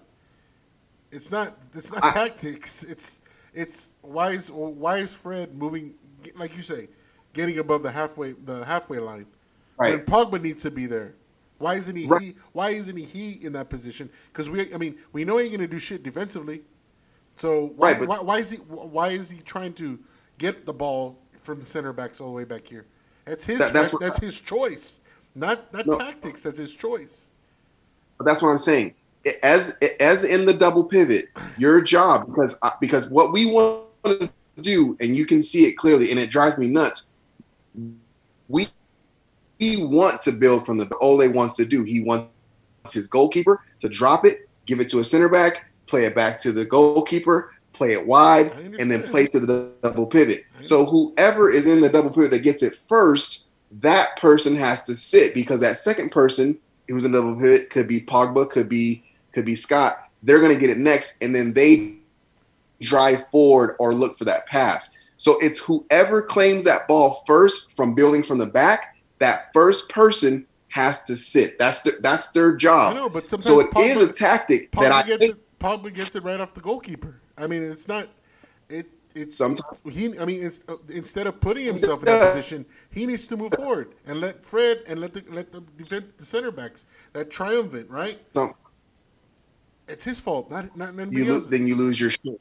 It's not. It's not I- tactics. It's it's why is why is Fred moving like you say, getting above the halfway the halfway line Right. when Pogba needs to be there. Why isn't he? Right. he why isn't he, he in that position? Because we, I mean, we know he ain't gonna do shit defensively. So why, Right, but- why, why is he? Why is he trying to get the ball from the center backs all the way back here? That's his. That- that's that- what- that's his choice. Not not No. tactics. That's his choice. But that's what I'm saying. As as in the double pivot, your job because because what we want to do, and you can see it clearly, and it drives me nuts. We we want to build from the Ole wants to do. He wants his goalkeeper to drop it, give it to a center back, play it back to the goalkeeper, play it wide, and then play to the double pivot. So whoever is in the double pivot that gets it first, that person has to sit because that second person who's in the double pivot could be Pogba, could be could be Scott. They're going to get it next, and then they drive forward or look for that pass. So it's whoever claims that ball first from building from the back. That first person has to sit. That's the, that's their I job. know, but sometimes So it is a tactic Pogba that I gets think it. Pogba gets it right off the goalkeeper. I mean, it's not. It it's Sometimes- he. I mean, it's, uh, instead of putting himself in that position, he needs to move forward and let Fred and let the let the defense, the center backs that triumphant Right, Some, it's his fault, not not you anybody lo- else. then you lose your shape.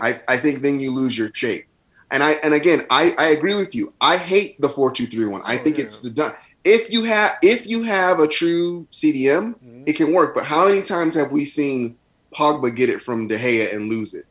I, I think then you lose your shape. And I and again I, I agree with you. I hate the four two three one. I Oh, think yeah. it's the done. If you have if you have a true CDM, Mm-hmm. it can work. But how many times have we seen Pogba get it from De Gea and lose it?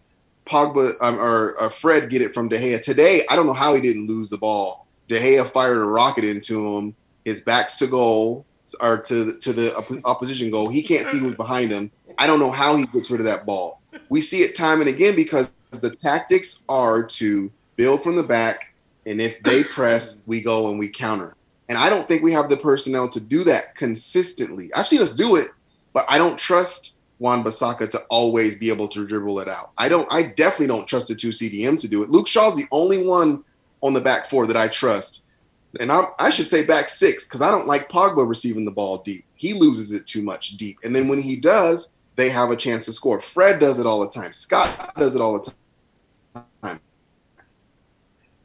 Pogba um, or uh, Fred get it from De Gea today. I don't know how he didn't lose the ball. De Gea fired a rocket into him. His back's to goal or to the, to the opposition goal. He can't see who's behind him. I don't know how he gets rid of that ball. We see it time and again because the tactics are to build from the back, and if they press, we go and we counter. And I don't think we have the personnel to do that consistently. I've seen us do it, but I don't trust Wan-Bissaka to always be able to dribble it out. I don't. I definitely don't trust the two CDM to do it. Luke Shaw's the only one on the back four that I trust, and I'm, I should say back six because I don't like Pogba receiving the ball deep. He loses it too much deep, and then when he does, they have a chance to score. Fred does it all the time. Scott does it all the time.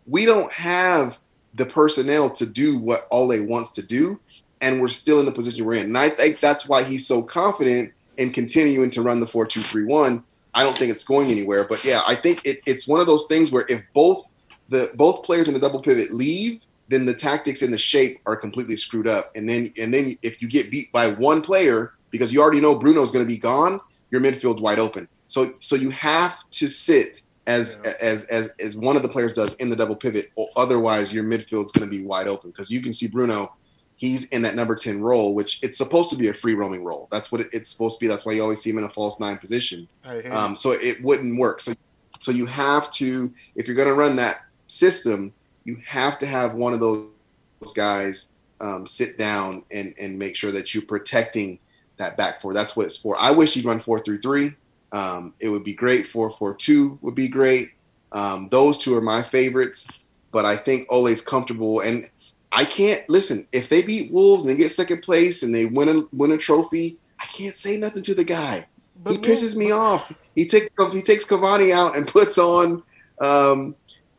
We don't have the personnel to do what Ole wants to do, and we're still in the position we're in. And I think that's why he's so confident in continuing to run the four two three one. I don't think it's going anywhere, but yeah, I think it, it's one of those things where if both the both players in the double pivot leave, then the tactics and the shape are completely screwed up. And then and then if you get beat by one player because you already know Bruno's going to be gone, your midfield's wide open. So so you have to sit as Yeah. as as as one of the players does in the double pivot, or otherwise your midfield's going to be wide open because you can see Bruno. He's in that number ten role, which it's supposed to be a free roaming role. That's what it's supposed to be. That's why you always see him in a false nine position. Um, so it wouldn't work. So, so you have to, if you're going to run that system, you have to have one of those guys um, sit down and and make sure that you're protecting that back four. That's what it's for. I wish he'd run four three three. Um, it would be great. Four four two would be great. Um, those two are my favorites, but I think Ole's comfortable and. I can't listen. If they beat Wolves and they get second place and they win a win a trophy, I can't say nothing to the guy he pisses me off. He takes he takes Cavani out and puts on um,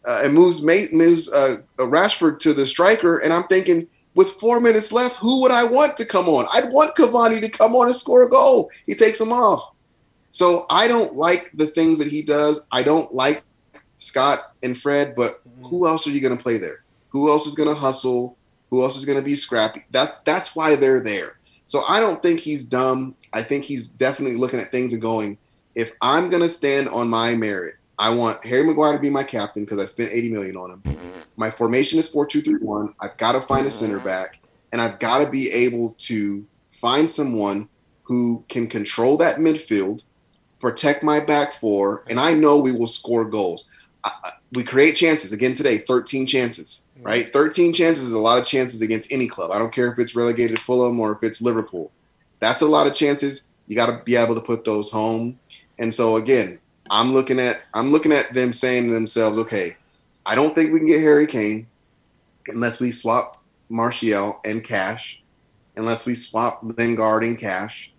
uh, and moves moves uh, uh, Rashford to the striker, and I'm thinking with four minutes left, who would I want to come on? I'd want Cavani to come on and score a goal. He takes him off. So I don't like the things that he does. I don't like Scott and Fred, but who else are you going to play there? Who else is going to hustle? Who else is going to be scrappy? That's that's why they're there. So I don't think he's dumb. I think he's definitely looking at things and going, if I'm going to stand on my merit, I want Harry Maguire to be my captain because I spent 80 million on him. My formation is 4-2-3-1. I've got to find a center back and I've got to be able to find someone who can control that midfield, protect my back four, and I know we will score goals. I, we create chances. Again today 13 chances right? 13 chances is a lot of chances against any club. I don't care if it's relegated fulham or if it's liverpool. That's a lot of chances. You got to be able to put those home. And so again i'm looking at i'm looking at them saying to themselves okay i don't think we can get harry kane unless we swap martial and cash unless we swap lingard and cash.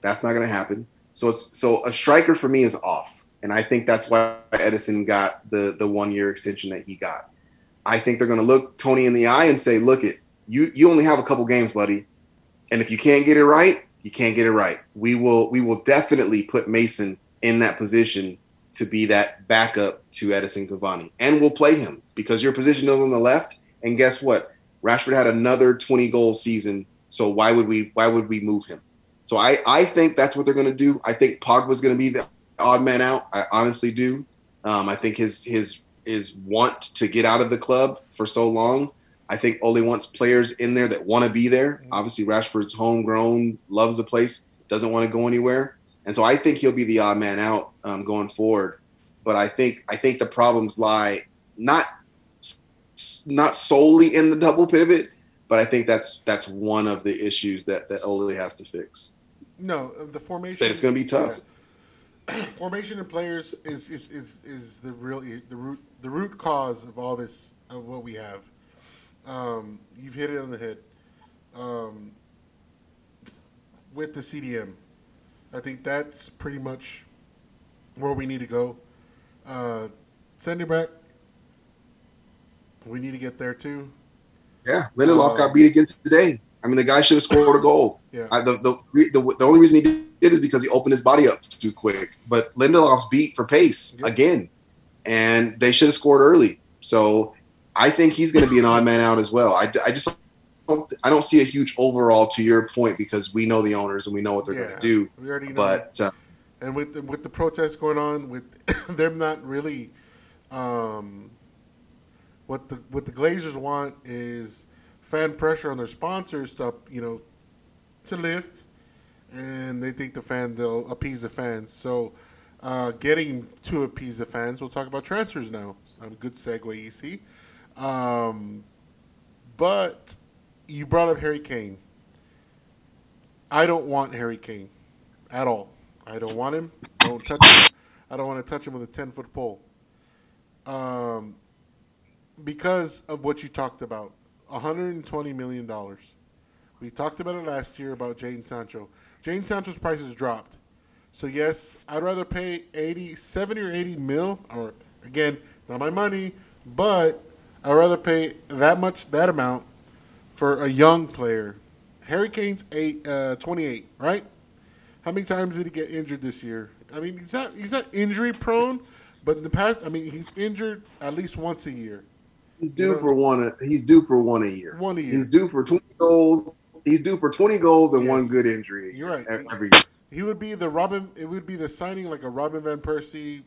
That's not going to happen. So it's so a striker for me is off and i think that's why edinson got the the one year extension that he got. I think they're going to look Tony in the eye and say, "Look, it you you only have a couple games, buddy, and if you can't get it right, you can't get it right. We will we will definitely put Mason in that position to be that backup to Edinson Cavani, and we'll play him because your position is on the left. And guess what? Rashford had another 20 goal season, so why would we why would we move him? So I I think that's what they're going to do. I think Pogba's going to be the odd man out. I honestly do. Um, I think his his is want to get out of the club for so long. I think Ole wants players in there that want to be there. Obviously, Rashford's homegrown, loves the place, doesn't want to go anywhere, and so I think he'll be the odd man out um, going forward. But I think I think the problems lie not not solely in the double pivot, but I think that's that's one of the issues that that Ole has to fix. No, uh, the formation. That it's going to be tough. Yeah. formation of players is, is, is, is the real the root the root cause of all this of what we have. Um, you've hit it on the head. Um, with the CDM, I think that's pretty much where we need to go. Uh, Send it back. We need to get there too. Yeah, Lindelof Uh, got beat again today. I mean, the guy should have scored a goal. Yeah. I, the, the, the, the only reason he did it is because he opened his body up too quick. But Lindelof's beat for pace Yeah. again, and they should have scored early. So I think he's going to be an odd man out as well. I, I just don't I don't see a huge overall to your point because we know the owners and we know what they're Yeah. going to do. We already know. But uh, and with the, with the protests going on, with them not really, um, what the what the Glazers want is fan pressure on their sponsors to you know to lift, and they think the fan they'll appease the fans. So, uh, getting to appease the fans, we'll talk about transfers now. A good segue, EC. Um, but you brought up Harry Kane. I don't want Harry Kane at all. I don't want him. Don't touch him. I don't want to touch him with a ten foot pole. Um, because of what you talked about, 120 million dollars. We talked about it last year about Jadon Sancho. Jadon Sancho's prices dropped. So yes, I'd rather pay 80, 70 or 80 mil, or again, not my money, but I'd rather pay that much, that amount for a young player. Harry Kane's eight, uh, 28, right? How many times did he get injured this year? I mean, he's not he's not injury prone, but in the past, I mean, he's injured at least once a year. he's You due know- for one. He's due for one a year. One a year. He's due for twenty goals. He's due for twenty goals and one good injury. You're right. Every year. He would be the Robin. It would be the signing like a Robin van Persie,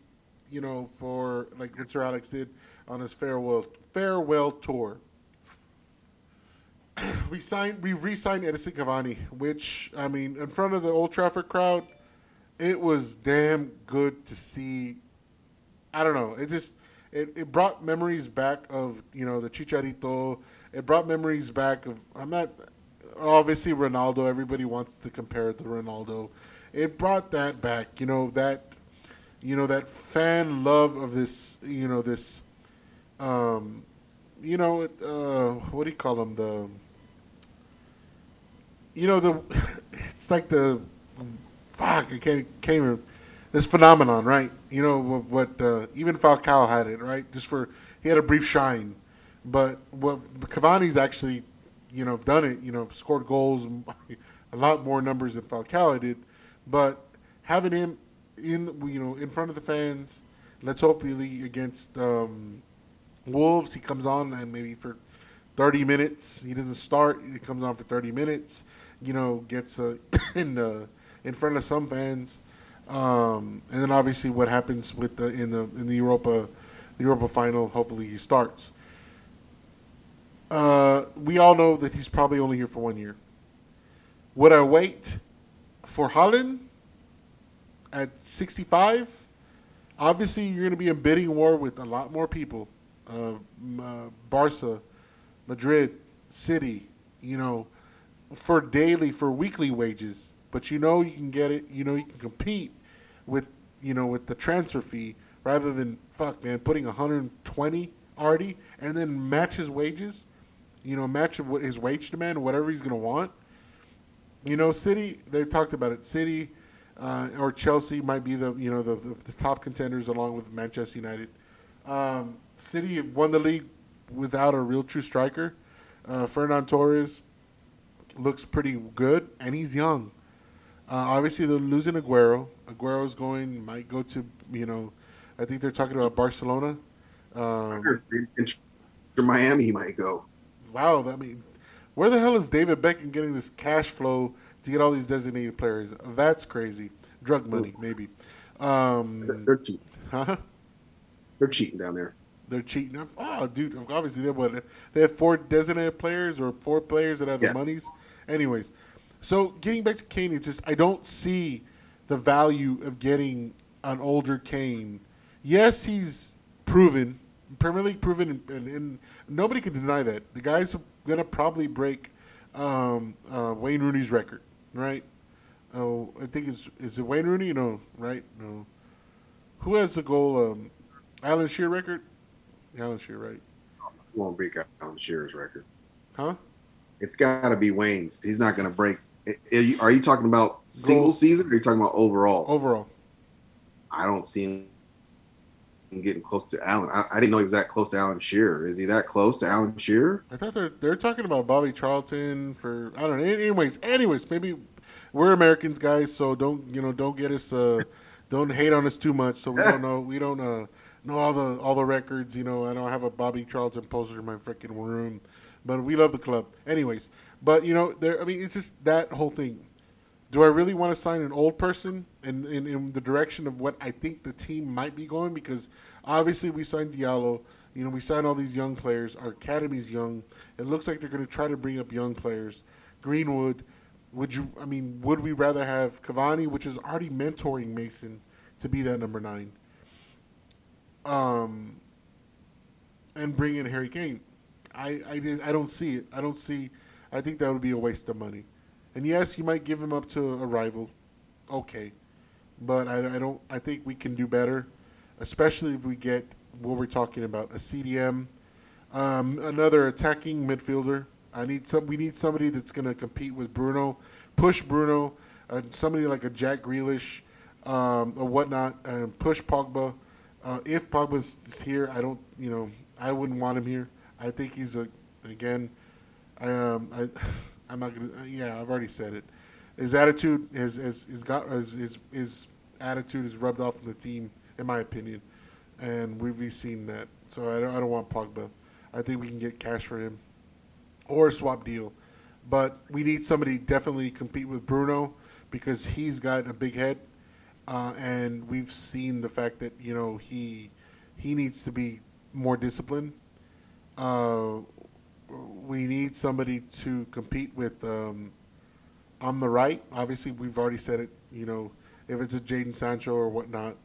you know, for like what Sir Alex did on his farewell farewell tour. we signed. We re-signed Edinson Cavani, which I mean, in front of the Old Trafford crowd, it was damn good to see. I don't know. It just it, it brought memories back of you know the Chicharito. It brought memories back of I'm not obviously Ronaldo. Everybody wants to compare it to Ronaldo. It brought that back. You know that you know that fan love of this. You know this. Um, you know uh, what do you call them the. You know the, it's like the, fuck I can't can't even this phenomenon, right? You know what, what uh, even Falcao had it, right? Just for he had a brief shine, but what Cavani's actually, you know, done it. You know, scored goals, a lot more numbers than Falcao did, but having him in, you know, in front of the fans. Let's hope he against um, Wolves, he comes on and maybe for 30 minutes. He doesn't start. He comes on for 30 minutes. You know, gets in uh, in front of some fans. Um, and then obviously what happens with the in the in the Europa the Europa final. Hopefully he starts. Uh, we all know that he's probably only here for one year. Would I wait for Haaland at 65? Obviously, you're going to be in bidding war with a lot more people. Uh, uh, Barca, Madrid, City, you know, for daily, for weekly wages. But you know you can get it. You know you can compete with, you know, with the transfer fee rather than fuck man putting 120 already and then match his wages. You know, match his wage demand, whatever he's gonna want. You know, City. They talked about it. City uh, or Chelsea might be the you know the, the, the top contenders along with Manchester United. Um, City won the league without a real true striker. Uh, Ferran Torres looks pretty good, and he's young. Uh, obviously, they're losing Aguero. Aguero's going might go to you know, I think they're talking about Barcelona. Um, Miami, might go. wow, I mean, where the hell is David Beckham getting this cash flow to get all these designated players? That's crazy. Drug money, maybe. Um, They're cheating. huh? They're cheating down there. They're cheating. Oh, dude! Obviously, they what? They have four designated players or four players that have Yeah. the monies. Anyways, so getting back to Kane, it's just I don't see the value of getting an older Kane. Yes, he's proven, Premier League proven, and, and nobody can deny that. The guy's gonna probably break um, uh, Wayne Rooney's record, right? Oh, I think it's is it Wayne Rooney? No, right? No. Who has the goal? Um, Alan Shearer record? Alan Shearer, right? Won't break Alan Shearer's record. Huh? It's got to be Wayne's. He's not going to break. Are you, are you talking about single Goals. season or are you talking about overall? Overall. I don't see him getting close to Alan. I, I didn't know he was that close to Alan Shearer. Is he that close to Alan Shearer? I thought they're they're talking about Bobby Charlton for I don't know. Anyways, anyways, maybe we're Americans, guys, so don't you know don't get us uh don't hate on us too much. So we don't know we don't uh know all the all the records. You know, I don't have a Bobby Charlton poster in my freaking room, but we love the club. Anyways, but you know, there. I mean, it's just that whole thing. Do I really want to sign an old person in, in, in the direction of what I think the team might be going? Because obviously we signed Diallo. You know, we signed all these young players. Our academy's young. It looks like they're going to try to bring up young players. Greenwood. Would you? I mean, would we rather have Cavani, which is already mentoring Mason, to be that number nine? Um, and bring in Harry Kane. I, I, I don't see it. I don't see. I think that would be a waste of money. And yes, you might give him up to a rival. Okay, but I, I don't. I think we can do better, especially if we get what we're talking about a CDM, um, another attacking midfielder. I need some. We need somebody that's going to compete with Bruno, push Bruno, uh, somebody like a Jack Grealish, um, or whatnot, and push Pogba. Uh, if Pogba's here, I don't. You know, I wouldn't want him here. I think he's a again. Um, I, I'm not gonna. uh, Yeah, I've already said it. His attitude, his his his got his his, his attitude is rubbed off on the team, in my opinion, and we've, seen that. So I don't, I don't want Pogba. I think we can get cash for him, or a swap deal, but we need somebody definitely compete with Bruno because he's got a big head, uh, and we've seen the fact that you know he he needs to be more disciplined. Uh, we need somebody to compete with um, on the right. Obviously, we've already said it. You know, if it's a Jadon Sancho or whatnot,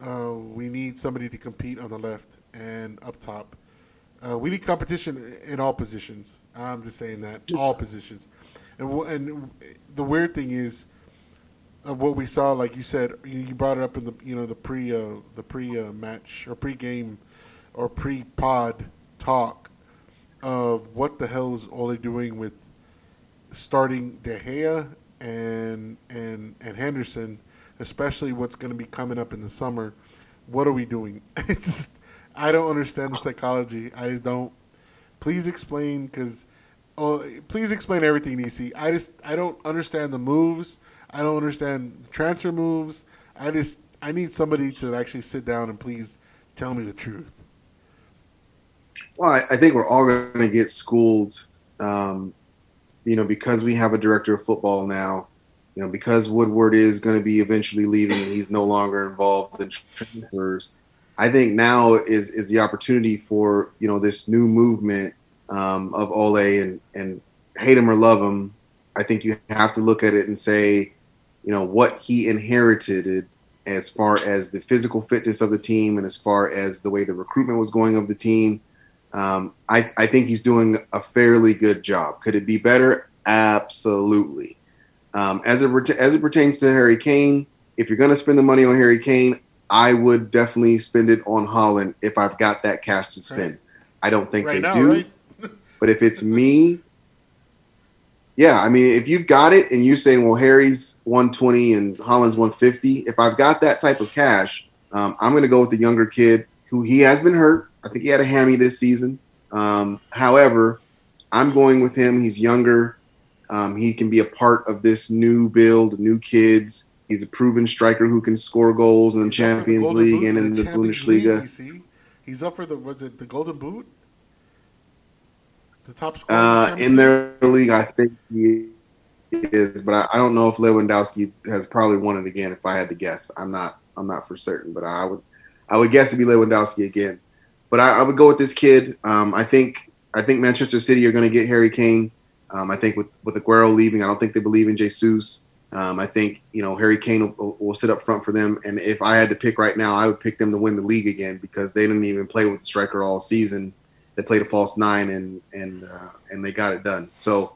uh, we need somebody to compete on the left and up top. Uh, we need competition in all positions. I'm just saying that all positions. And wh- and the weird thing is, of what we saw, like you said, you you brought it up in the you know the pre uh, the pre uh, match or pre game or pre pod talk of what the hell is Ole doing with starting De Gea and and and Henderson, especially what's going to be coming up in the summer. What are we doing? It's just I don't understand the psychology. I just don't. Please explain, because oh, please explain everything, DC. I just I don't understand the moves. I don't understand transfer moves. I just I need somebody to actually sit down and please tell me the truth. Well, I, I think we're all going to get schooled, um, you know, because we have a director of football now. You know, because Woodward is going to be eventually leaving and he's no longer involved in transfers. I think now is is the opportunity for you know this new movement um, of Ole and and hate him or love him. I think you have to look at it and say, you know, what he inherited as far as the physical fitness of the team and as far as the way the recruitment was going of the team. Um, I, I think he's doing a fairly good job. Could it be better? Absolutely. Um, as it as it pertains to Harry Kane, if you're going to spend the money on Harry Kane, I would definitely spend it on Haaland if I've got that cash to spend. I don't think right they now, do, right? but if it's me, yeah, I mean, if you've got it and you're saying, well, Harry's 120 and Haaland's 150, if I've got that type of cash, um, I'm going to go with the younger kid who he has been hurt. I think he had a hammy this season. Um, however, I'm going with him. He's younger. Um, he can be a part of this new build, new kids. He's a proven striker who can score goals in the He's up for Champions Golden League and in the League, Bundesliga. He's up for the was it the Golden Boot? The top scorer Uh, in their league, I think he is, but I, I don't know if Lewandowski has probably won it again. If I had to guess, I'm not. I'm not for certain, but I would. I would guess it'd be Lewandowski again. But I, I would go with this kid. Um, I think. I think Manchester City are going to get Harry Kane. Um, I think with with Aguero leaving, I don't think they believe in Jesus. Um, I think you know Harry Kane will, will sit up front for them. And if I had to pick right now, I would pick them to win the league again because they didn't even play with the striker all season they played a false nine and and uh, and they got it done. So,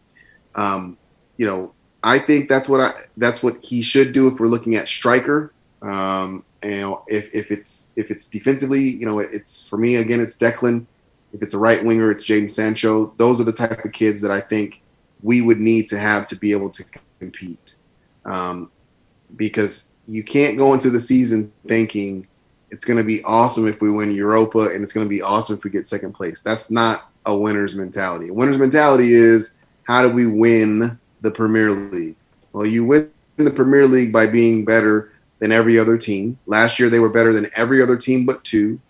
um, you know, I think that's what I that's what he should do if we're looking at striker. Um, and if, if it's if it's defensively, you know, it's for me again, it's Declan. If it's a right winger, it's Jadon Sancho. Those are the type of kids that I think we would need to have to be able to compete. Um, because you can't go into the season thinking it's going to be awesome if we win Europa, and it's going to be awesome if we get second place. That's not a winner's mentality. A winner's mentality is how do we win the Premier League? Well, you win the Premier League by being better than every other team. Last year, they were better than every other team but two.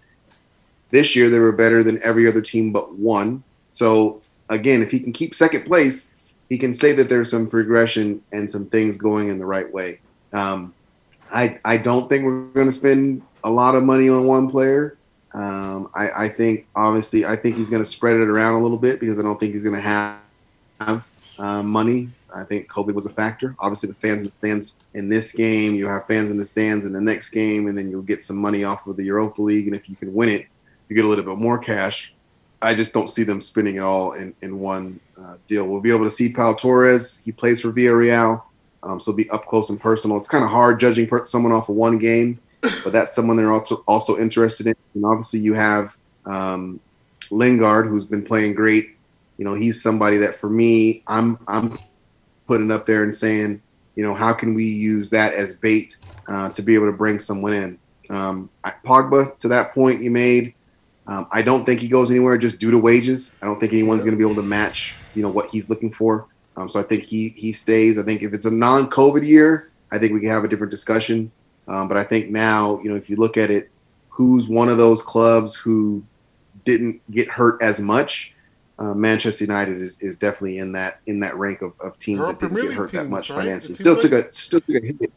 This year, they were better than every other team but one. So, again, if he can keep second place, he can say that there's some progression and some things going in the right way. Um, I, I don't think we're going to spend a lot of money on one player. Um, I, I think obviously I think he's going to spread it around a little bit because I don't think he's going to have, have uh, money. I think COVID was a factor. Obviously, with fans in the stands in this game, you have fans in the stands in the next game, and then you'll get some money off of the Europa League. And if you can win it, you get a little bit more cash. I just don't see them spending it all in, in one uh, deal. We'll be able to see Pau Torres. He plays for Villarreal, um, so be up close and personal. It's kind of hard judging per- someone off of one game, but that's someone they're also also interested in. And obviously, you have um, Lingard, who's been playing great. You know, he's somebody that for me, I'm I'm putting up there and saying, you know, how can we use that as bait uh, to be able to bring someone in? Um, I- Pogba, to that point you made, um, I don't think he goes anywhere just due to wages. I don't think anyone's going to be able to match, you know, what he's looking for. Um, so I think he he stays. I think if it's a non-COVID year, I think we can have a different discussion. Um, but I think now, you know, if you look at it, who's one of those clubs who didn't get hurt as much? Uh, Manchester United is, is definitely in that in that rank of, of teams that didn't Premier get hurt that much right? financially. Still seems took a still took a hit.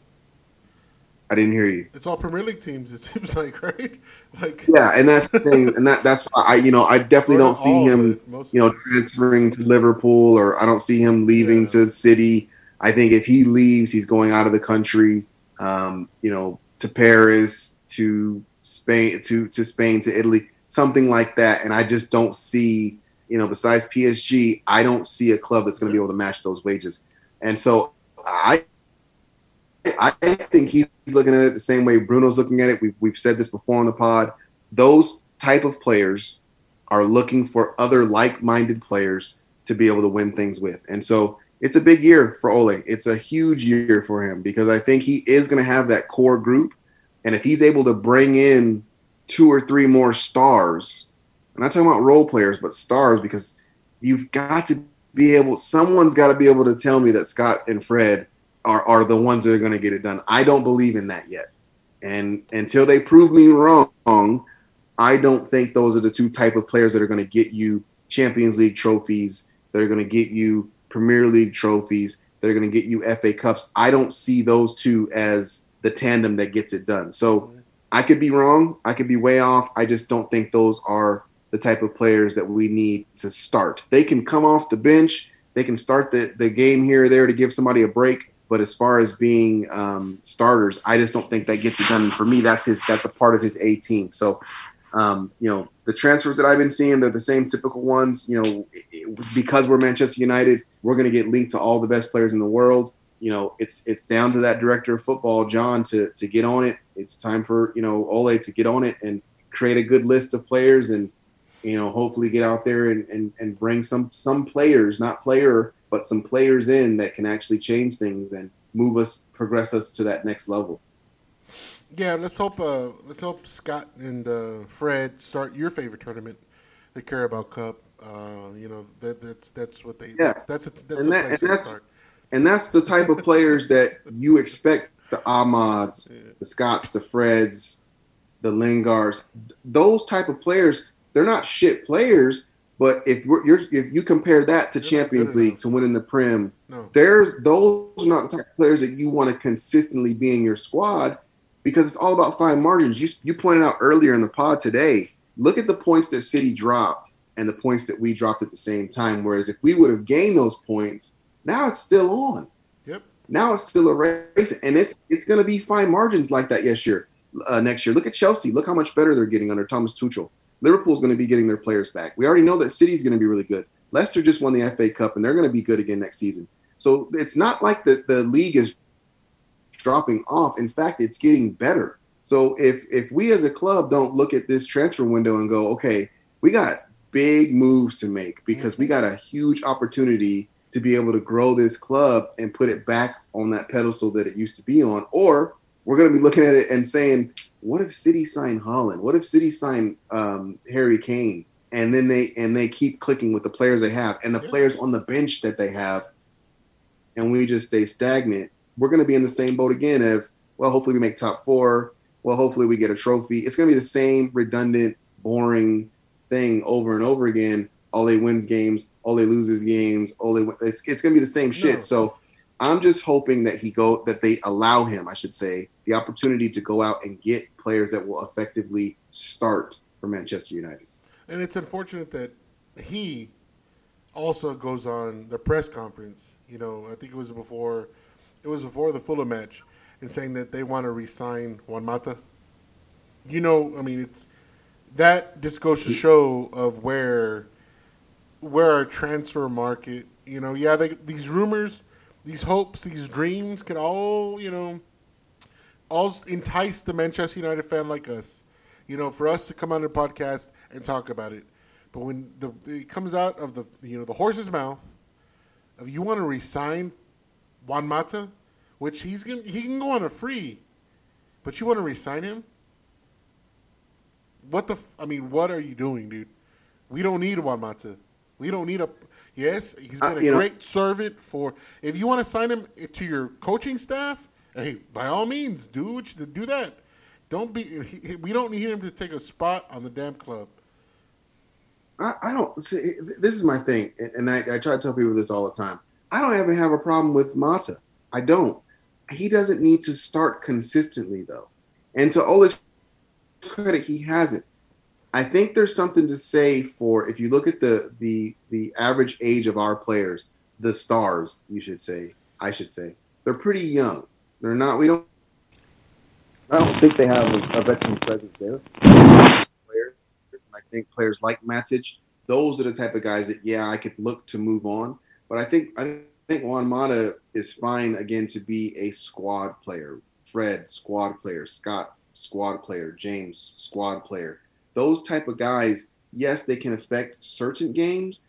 I didn't hear you. It's all Premier League teams. It seems like right. Like Yeah, and that's the thing, and that that's why I you know I definitely don't see him you know transferring to Liverpool or I don't see him leaving Yeah. to City. I think if he leaves, he's going out of the country. Um, you know, to Paris, to Spain, to to Spain, to Italy, something like that. And I just don't see you know besides PSG, I don't see a club that's going to be able to match those wages. And so I I think he's looking at it the same way Bruno's looking at it. We've, we've said this before on the pod. Those type of players are looking for other like-minded players to be able to win things with. And so it's a big year for Ole. It's a huge year for him because I think he is going to have that core group. And if he's able to bring in two or three more stars, I'm not talking about role players, but stars, because you've got to be able, someone's got to be able to tell me that Scott and Fred are, are the ones that are going to get it done. I don't believe in that yet. And until they prove me wrong, I don't think those are the two type of players that are going to get you Champions League trophies, that are going to get you Premier League trophies, that are going to get you FA Cups. I don't see those two as the tandem that gets it done. So I could be wrong. I could be way off. I just don't think those are the type of players that we need to start. They can come off the bench. They can start the, the game here or there to give somebody a break. But as far as being um, starters, I just don't think that gets it done. And for me, that's his. That's a part of his A team. So, um, you know, the transfers that I've been seeing, they're the same typical ones. You know, because we're Manchester United, we're going to get linked to all the best players in the world. You know, it's it's down to that director of football, John, to to get on it. It's time for you know Ole to get on it and create a good list of players and you know hopefully get out there and, and, and bring some some players, not player, but some players in that can actually change things and move us, progress us to that next level. Yeah, let's hope. Uh, let's hope Scott and uh, Fred start your favorite tournament, the Carabao Cup. Uh, you know that that's that's what they. Yeah. That's that's a, that's And a that- place and that's- start. And that's the type of players that you expect the Amads, the Scotts, the Freds, the Lingards, those type of players. They're not shit players, but if you're if you compare that to They're Champions League enough. to winning the Prem, No. there's those are not the type of players that you want to consistently be in your squad because it's all about fine margins. You you pointed out earlier in the pod today. Look at the points that City dropped and the points that we dropped at the same time. Whereas if we would have gained those points, now it's still on. Yep. Now it's still a race, and it's it's going to be fine margins like that yes year, uh, next year. Look at Chelsea. Look how much better they're getting under Thomas Tuchel. Liverpool's going to be getting their players back. We already know that City's going to be really good. Leicester just won the FA Cup, and they're going to be good again next season. So it's not like the, the league is dropping off. In fact, it's getting better. So if if we as a club don't look at this transfer window and go, okay, we got big moves to make because we mm-hmm. got a huge opportunity to be able to grow this club and put it back on that pedestal that it used to be on, or we're going to be looking at it and saying, what if City sign Haaland? What if City sign um, Harry Kane? And then they and they keep clicking with the players they have and the Yeah. players on the bench that they have, and we just stay stagnant. We're going to be in the same boat again. Of well, hopefully we make top four. Well, hopefully we get a trophy. It's going to be the same redundant, boring thing over and over again. Ole wins games. Ole loses games. Ole, it's it's going to be the same shit. No. So I'm just hoping that he go that they allow him, I should say, the opportunity to go out and get players that will effectively start for Manchester United. And it's unfortunate that he also goes on the press conference. You know, I think it was before it was before the Fulham match, and saying that they want to re-sign Juan Mata. You know, I mean, it's that just goes to show of where where our transfer market. You know, yeah, they, these rumors, these hopes, these dreams can all you know all entice the Manchester United fan like us you know, for us to come on the podcast and talk about it. But when the it comes out of the you know the horse's mouth, of you want to resign Juan Mata, which he's gonna, he can go on a free, but you want to resign him? What the? I mean, what are you doing, dude? We don't need Juan Mata. We don't need a. Yes, he's uh, been a know- great servant for. If you want to sign him eh, to your coaching staff, hey, by all means, do what you, do that. Don't be. He, we don't need him to take a spot on the damn club. I, I don't see. This is my thing, and- I, I try to tell people this all the time. I don't even have a problem with Mata. I don't. He doesn't need to start consistently though. And to Ole's credit, he hasn't. I think there's something to say for if you look at the the the average age of our players, the stars, you should say, I should say, they're pretty young. They're not. We don't. I don't think they have a, a veteran presence there. Players, I think players like Matic, those are the type of guys that yeah, I could look to move on. But I think I think Juan Mata is fine again to be a squad player. Fred, squad player. Scott, squad player. James, squad player. Those type of guys, yes, they can affect certain games,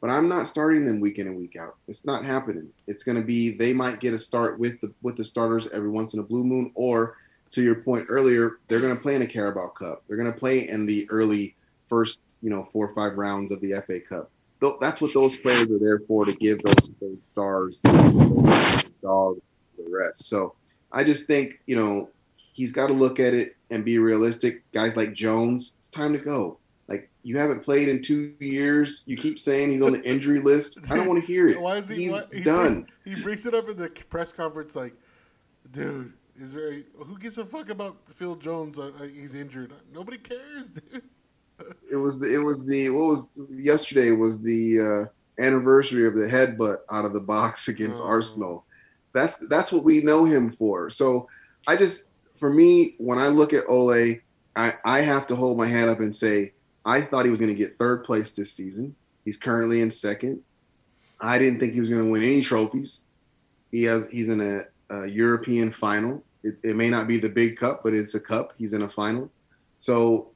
but I'm not starting them week in and week out. It's not happening. It's going to be they might get a start with the with the starters every once in a blue moon, or to your point earlier, they're going to play in a Carabao Cup. They're going to play in the early first, you know, four or five rounds of the FA Cup. That's what those players are there for to give those, those stars, dogs, the rest. So I just think, you know, he's got to look at it and be realistic. Guys like Jones, it's time to go. Like you haven't played in two years. You keep saying he's on the injury list. I don't want to hear it. Why is he? He's why, he done. He brings it up in the press conference like, dude, is there? Who gives a fuck about Phil Jones? Uh, uh, he's injured. Nobody cares, dude. It was the it was the what was yesterday was the uh, anniversary of the headbutt out of the box against Oh. Arsenal. That's that's what we know him for. So I just for me when I look at Ole, I, I have to hold my hand up and say I thought he was going to get third place this season. He's currently in second. I didn't think he was going to win any trophies. He has he's in a, a European final. It, it may not be the big cup, but it's a cup. He's in a final. So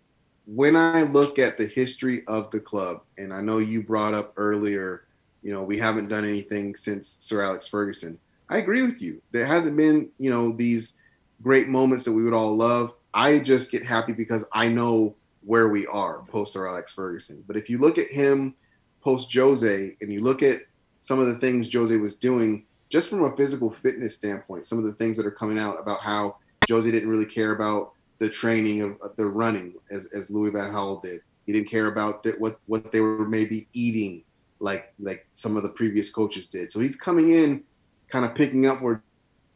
when I look at the history of the club, and I know you brought up earlier, you know, we haven't done anything since Sir Alex Ferguson. I agree with you. There hasn't been, you know, these great moments that we would all love. I just get happy because I know where we are post Alex Ferguson. But if you look at him post Jose and you look at some of the things Jose was doing, just from a physical fitness standpoint, some of the things that are coming out about how Jose didn't really care about the training of, the running as, as Louis Van Gaal did. He didn't care about what what they were maybe eating like like some of the previous coaches did. So he's coming in kind of picking up where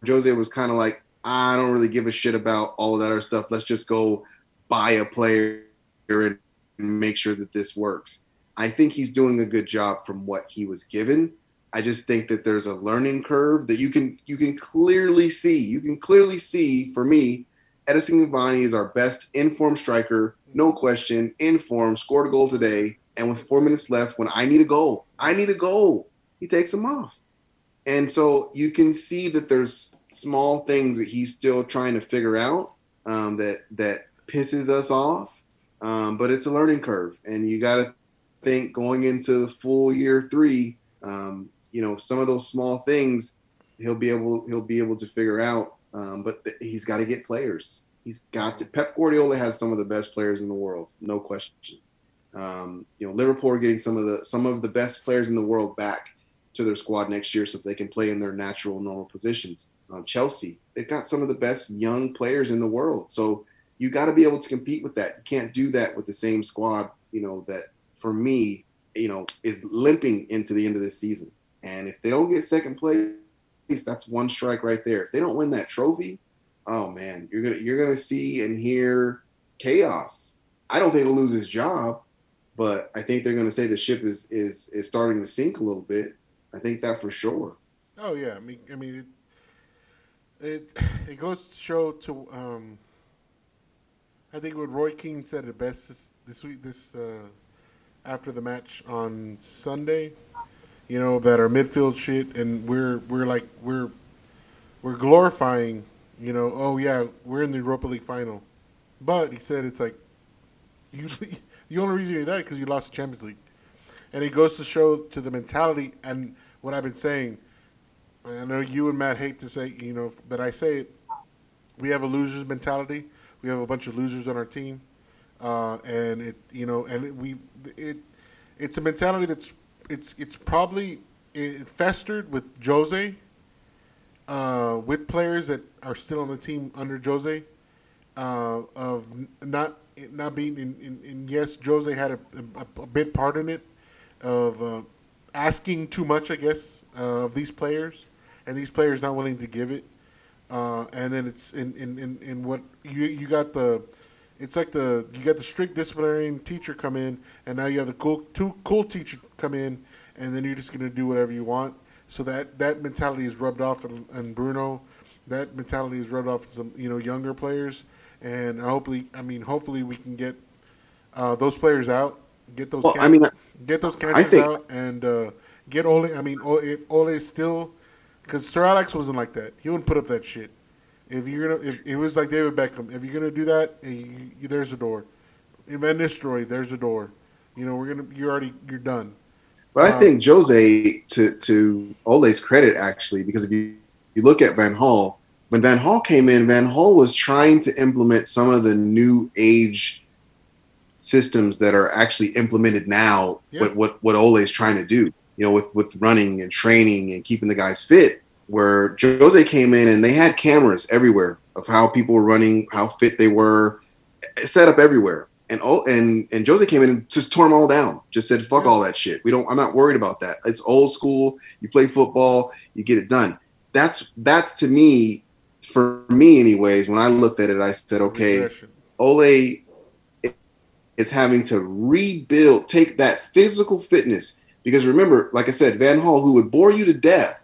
Jose was kind of like, I don't really give a shit about all of that other stuff. Let's just go buy a player and make sure that this works. I think he's doing a good job from what he was given. I just think that there's a learning curve that you can you can clearly see. You can clearly see for me, Edinson Cavani is our best informed striker, no question. Informed, scored a goal today, and with four minutes left, when I need a goal, I need a goal. He takes him off, and so you can see that there's small things that he's still trying to figure out um, that that pisses us off. Um, but it's a learning curve, and you got to think going into the full year three. Um, you know, some of those small things he'll be able he'll be able to figure out um, but th- he's got to get players. He's got to. Pep Guardiola has some of the best players in the world, no question. Um, you know, Liverpool are getting some of the some of the best players in the world back to their squad next year, so they can play in their natural, normal positions. Um, Chelsea, they've got some of the best young players in the world, so you got to be able to compete with that. You can't do that with the same squad. You know that for me, you know, is limping into the end of this season. And if they don't get second place, that's one strike right there. If they don't win that trophy, oh man, you're gonna you're gonna see and hear chaos. I don't think he'll lose his job, but I think they're gonna say the ship is is is starting to sink a little bit. I think that for sure. Oh yeah, I mean, I mean, it it, goes to show to. Um, I think what Roy Keane said it best this this week, this uh, after the match on Sunday. You know that our midfield shit, and we're we're like we're we're glorifying. You know, oh yeah, we're in the Europa League final, but he said it's like you. The only reason you're that because you lost the Champions League, and it goes to show to the mentality and what I've been saying. I know you and Matt hate to say, you know, that I say it. We have a losers mentality. We have a bunch of losers on our team, uh, and it, you know, and it, we, it, it's a mentality that's, it's, it's probably it festered with Jose, uh, with players that are still on the team under Jose, uh, of not not being in, in, in yes, Jose had a, a, a bit part in it, of uh, asking too much, I guess, uh, of these players, and these players not willing to give it. Uh, and then it's in, in, in, in what you you got the, it's like the you got the strict disciplinarian teacher come in, and now you have the cool two cool teacher come in, and then you're just gonna do whatever you want. So that that mentality is rubbed off on, on Bruno. That mentality is rubbed off on some you know younger players, and hopefully, I mean, hopefully we can get uh, those players out, get those. Well, can- I mean, get those think- out and uh, get Ole. I mean, if Ole is still, because Sir Alex wasn't like that. He wouldn't put up that shit. If you're gonna, if it was like David Beckham, if you're gonna do that, eh, you, you, there's a door. In Van Nistelrooy, there's a door. You know, we're gonna, you're already, you're done. But I Um, think Jose, to to Ole's credit, actually, because if you you look at Van Gaal, when Van Gaal came in, Van Gaal was trying to implement some of the new age systems that are actually implemented now. Yeah. What what what Ole is trying to do, you know, with with running and training and keeping the guys fit. Where Jose came in and they had cameras everywhere of how people were running, how fit they were, set up everywhere. And oh, and and Jose came in and just tore them all down. Just said, "Fuck all that shit. We don't. I'm not worried about that. It's old school. You play football, you get it done." That's that's to me, for me, anyways. When I looked at it, I said, "Okay, Ole is having to rebuild, take that physical fitness. Because remember, like I said, Van Gaal, who would bore you to death,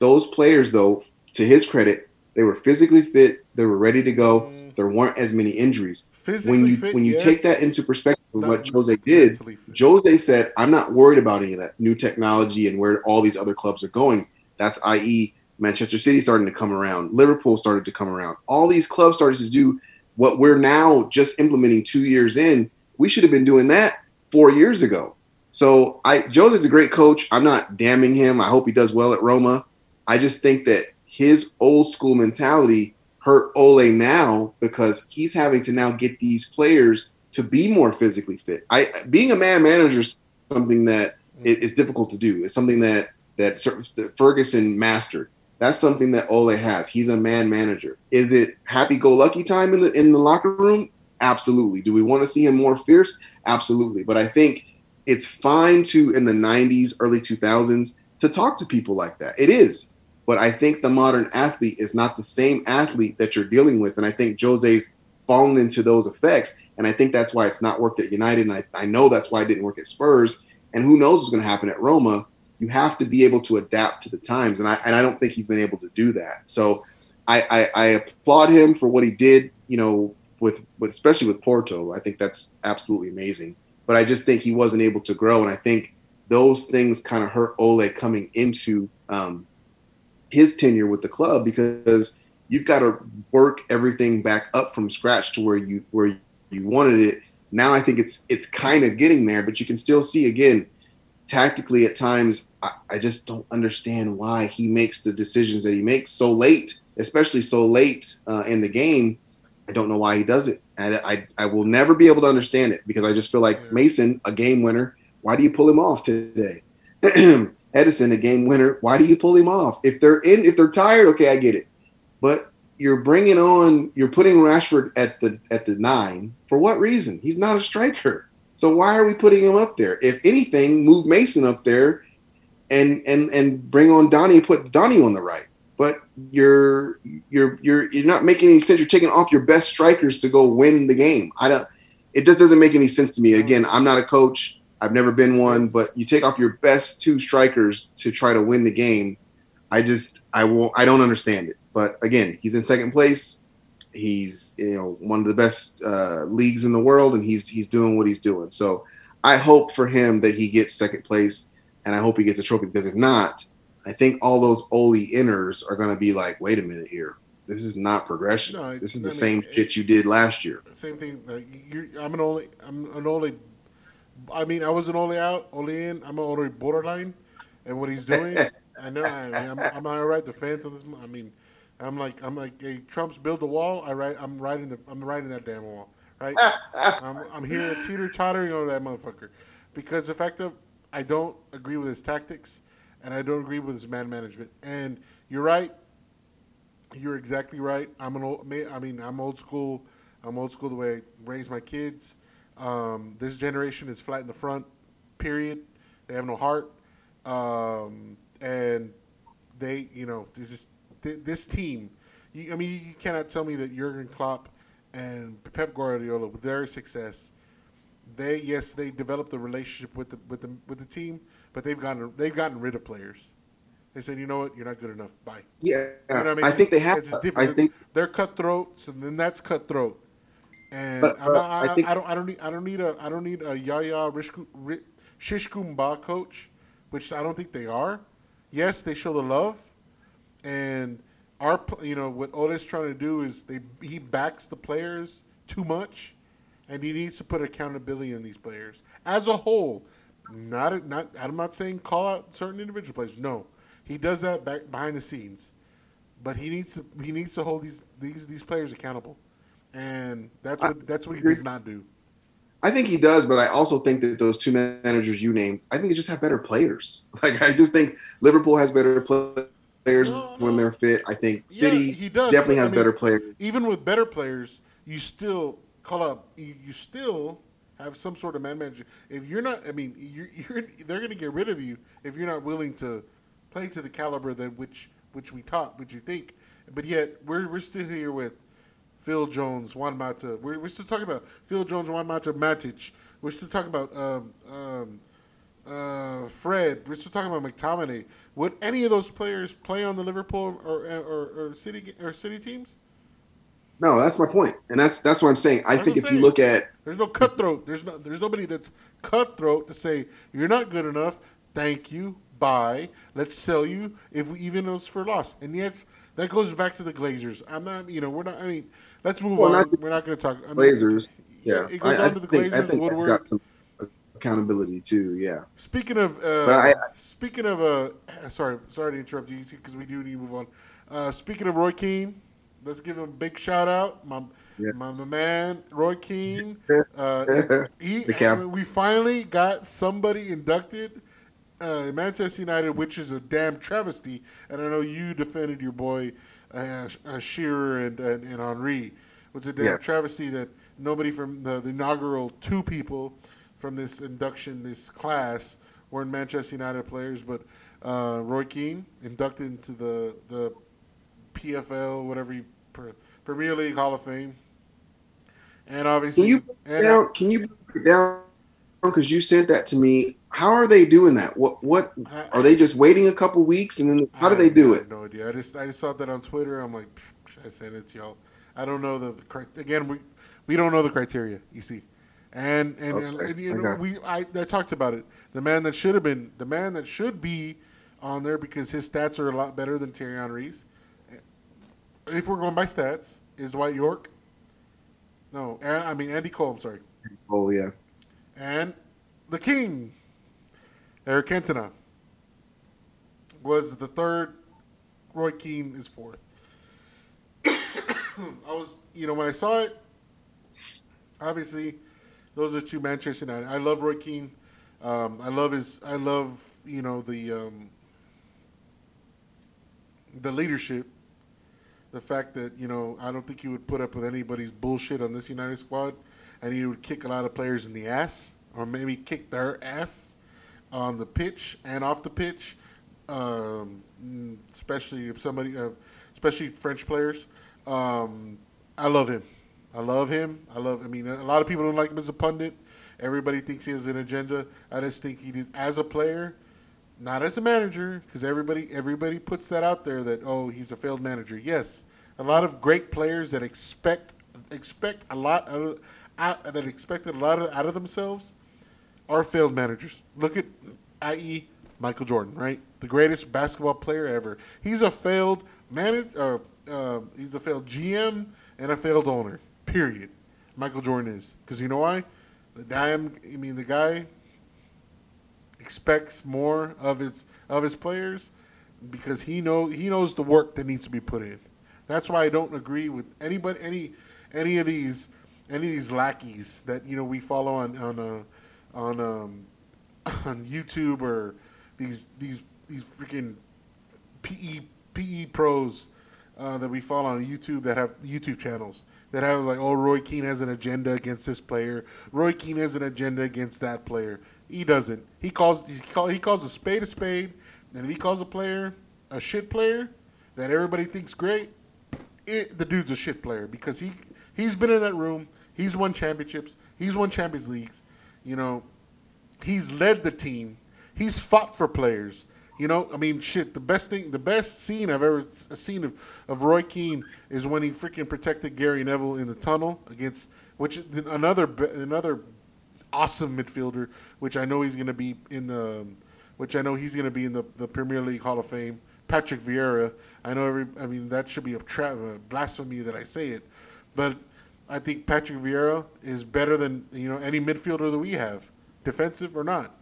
those players, though, to his credit, they were physically fit, they were ready to go. Mm. There weren't as many injuries. Physically When you fit, when you yes. take that into perspective of what Jose did. Jose said, I'm not worried about any of that new technology and where all these other clubs are going. That's i.e. Manchester City starting to come around, Liverpool started to come around. All these clubs started to do what we're now just implementing two years in. We should have been doing that four years ago. So I Jose's a great coach. I'm not damning him. I hope he does well at Roma. I just think that his old school mentality hurt Ole now because he's having to now get these players to be more physically fit. I being a man manager is something that mm. it- it's difficult to do. It's something that that that Ferguson mastered. That's something that Ole has. He's a man manager. Is it happy go lucky time in the in the locker room? Absolutely. Do we want to see him more fierce? Absolutely. But I think it's fine to in the 90s, early 2000s to talk to people like that. It is. But I think the modern athlete is not the same athlete that you're dealing with. And I think Jose's fallen into those effects. And I think that's why it's not worked at United. And I, I know that's why it didn't work at Spurs. And who knows what's going to happen at Roma. You have to be able to adapt to the times. And I, and I don't think he's been able to do that. So I, I, I applaud him for what he did, you know, with, with especially with Porto. I think that's absolutely amazing. But I just think he wasn't able to grow. And I think those things kind of hurt Ole coming into um, his tenure with the club because you've got to work everything back up from scratch to where you where you wanted it. Now I think it's it's kind of getting there, but you can still see again tactically at times. I, I just don't understand why he makes the decisions that he makes so late. especially so late uh, in the game. I don't know why he does it. And I, I will never be able to understand it because I just feel like Mason, a game winner, why do you pull him off today? Edinson, a game winner, why do you pull him off? If they're in, if they're tired, okay, I get it. But you're bringing on, you're putting Rashford at the at the nine for what reason? He's not a striker. So why are we putting him up there? If anything, move Mason up there, and and and bring on Donnie and put Donnie on the right. But you're you're you're you're not making any sense. You're taking off your best strikers to go win the game. I don't. It just doesn't make any sense to me. Again, I'm not a coach. I've never been one. But you take off your best two strikers to try to win the game. I just I won't. I don't understand it. But again, he's in second place. He's you know one of the best uh, leagues in the world, and he's he's doing what he's doing. So I hope for him that he gets second place, and I hope he gets a trophy. Because if not, I think all those Ole inners are going to be like, wait a minute here, this is not progression. No, this is the I mean, same it- shit you did last year. Same thing. Like I'm an only. I'm an only. I mean, I was an only out, only in. I'm an only borderline, and what he's doing. I know. I mean, I'm, I'm the right defense on this. I mean, I'm like, I'm like, hey, Trump's build a wall. I write. I'm riding the. I'm riding that damn wall. Right. I'm, I'm here teeter tottering over that motherfucker, because the fact of I don't agree with his tactics, and I don't agree with his man management. And you're right. You're exactly right. I'm an old. I mean, I'm old school. I'm old school the way I raise my kids. Um, this generation is flat in the front. Period. They have no heart. Um, and they, you know, this is th- this team. You, I mean, you cannot tell me that Jurgen Klopp and Pep Guardiola, with their success, they yes, they developed a relationship with the with the with the team, but they've gotten they've gotten rid of players. They said, you know what, you're not good enough. Bye. Yeah, You know I I, mean? It's think they have. it's just I different. think They're cutthroat, so then that's cutthroat. And But, I'm uh, not, I, I think- I don't, I don't need, I don't need a, I don't need a Yaya Rishku- Ri- Shishkumba coach, which I don't think they are. Yes, they show the love, and our, you know, what Ole's trying to do is they he backs the players too much, and he needs to put accountability in these players as a whole. Not, not, I'm not saying call out certain individual players. No, he does that back behind the scenes but he needs to he needs to hold these these these players accountable, and that's what that's what he does not do. I think he does, but I also think that those two managers you named, I think they just have better players. Like I just think Liverpool has better players No, when they're fit. I think Yeah, City he does, definitely but, I has mean- better players. Even with better players, you still call up. You, you still have some sort of man manager. If you're not, I mean, you're, you're they're going to get rid of you if you're not willing to play to the caliber that which which we taught, which you think. But yet we're we're still here with Phil Jones, Juan Mata. We're, we're still talking about Phil Jones, Juan Mata, Matic. We're still talking about um, um, uh, Fred. We're still talking about McTominay. Would any of those players play on the Liverpool or or, or City or City teams? No, that's my point, and that's that's what I'm saying. I That's think if I'm you look at There's no cutthroat. There's no. There's nobody that's cutthroat to say you're not good enough. Thank you. Bye. Let's sell you if we, even though it's for loss. And yes, that goes back to the Glazers. I'm not. You know, we're not. I mean, let's move Well, on. not we're not going to talk. I mean, Glazers, yeah, it goes I, I on to the think Glazers. I think that's got some accountability too. Yeah, Speaking of, uh, I- speaking of, uh, sorry, sorry to interrupt you because we do need to move on. Uh, speaking of Roy Keane, let's give him a big shout out. My, Yes. my, my man, Roy Keane. Uh, he, we finally got somebody inducted. Uh, Manchester United, which is a damn travesty, and I know you defended your boy uh, uh, Shearer and, and, and Henry. It's a damn travesty that nobody from the, the inaugural two people from this induction, this class, weren't Manchester United players, but uh, Roy Keane inducted into the the PFL, whatever you Premier League Hall of Fame, and obviously, can you and, down? Can you break down? Because you sent that to me. How are they doing that? What what I- are they just waiting a couple weeks and then how do they do I it? have no idea. I just I just saw that on Twitter. I'm like, I sent it to y'all. I don't know the again. We we don't know the criteria. You see, and and, Okay, and, you know okay. we I, I talked about it. The man that should have been the man that should be on there because his stats are a lot better than Thierry Henry's. If we're going by stats, is Dwight Yorke. No, and, I mean Andy Cole. I'm sorry, Oh yeah, and the King, Eric Cantona, was the third. Roy Keane is fourth. I was, you know, when I saw it, obviously, those are two Manchester United. I love Roy Keane. Um, I love his. I love, you know, the um, the leadership. The fact that you know, I don't think he would put up with anybody's bullshit on this United squad, and he would kick a lot of players in the ass, or maybe kick their ass on the pitch and off the pitch, um, especially if somebody, uh, especially French players. Um, I love him. I love him. I love. I mean, a lot of people don't like him as a pundit. Everybody thinks he has an agenda. I just think he did as a player, not as a manager, because everybody everybody puts that out there that oh he's a failed manager. Yes, a lot of great players that expect expect a lot out of, out, that expected a lot of, out of themselves are failed managers. Look at, i.e., Michael Jordan, right? The greatest basketball player ever. He's a failed manager. Uh, uh, he's a failed GM and a failed owner. Period. Michael Jordan is because you know why? The damn. I mean, the guy expects more of his of his players because he know he knows the work that needs to be put in. That's why I don't agree with anybody any any of these any of these lackeys that you know we follow on on uh, on um, on YouTube or these these these freaking PE PE pros uh, that we follow on YouTube that have YouTube channels that have like oh Roy Keane has an agenda against this player, Roy Keane has an agenda against that player. He doesn't. He calls he, call, he calls a spade a spade, and if he calls a player a shit player that everybody thinks great, it, the dude's a shit player because he he's been in that room. He's won championships. He's won Champions Leagues. You know, he's led the team. He's fought for players. You know, I mean, shit. The best thing, the best scene I've ever seen of, of Roy Keane is when he freaking protected Gary Neville in the tunnel against which another another awesome midfielder, which I know he's going to be in the, which I know he's going to be in the, the Premier League Hall of Fame. Patrick Vieira. I know every. I mean, that should be a, tra- a blasphemy that I say it, but I think Patrick Vieira is better than you know any midfielder that we have, defensive or not.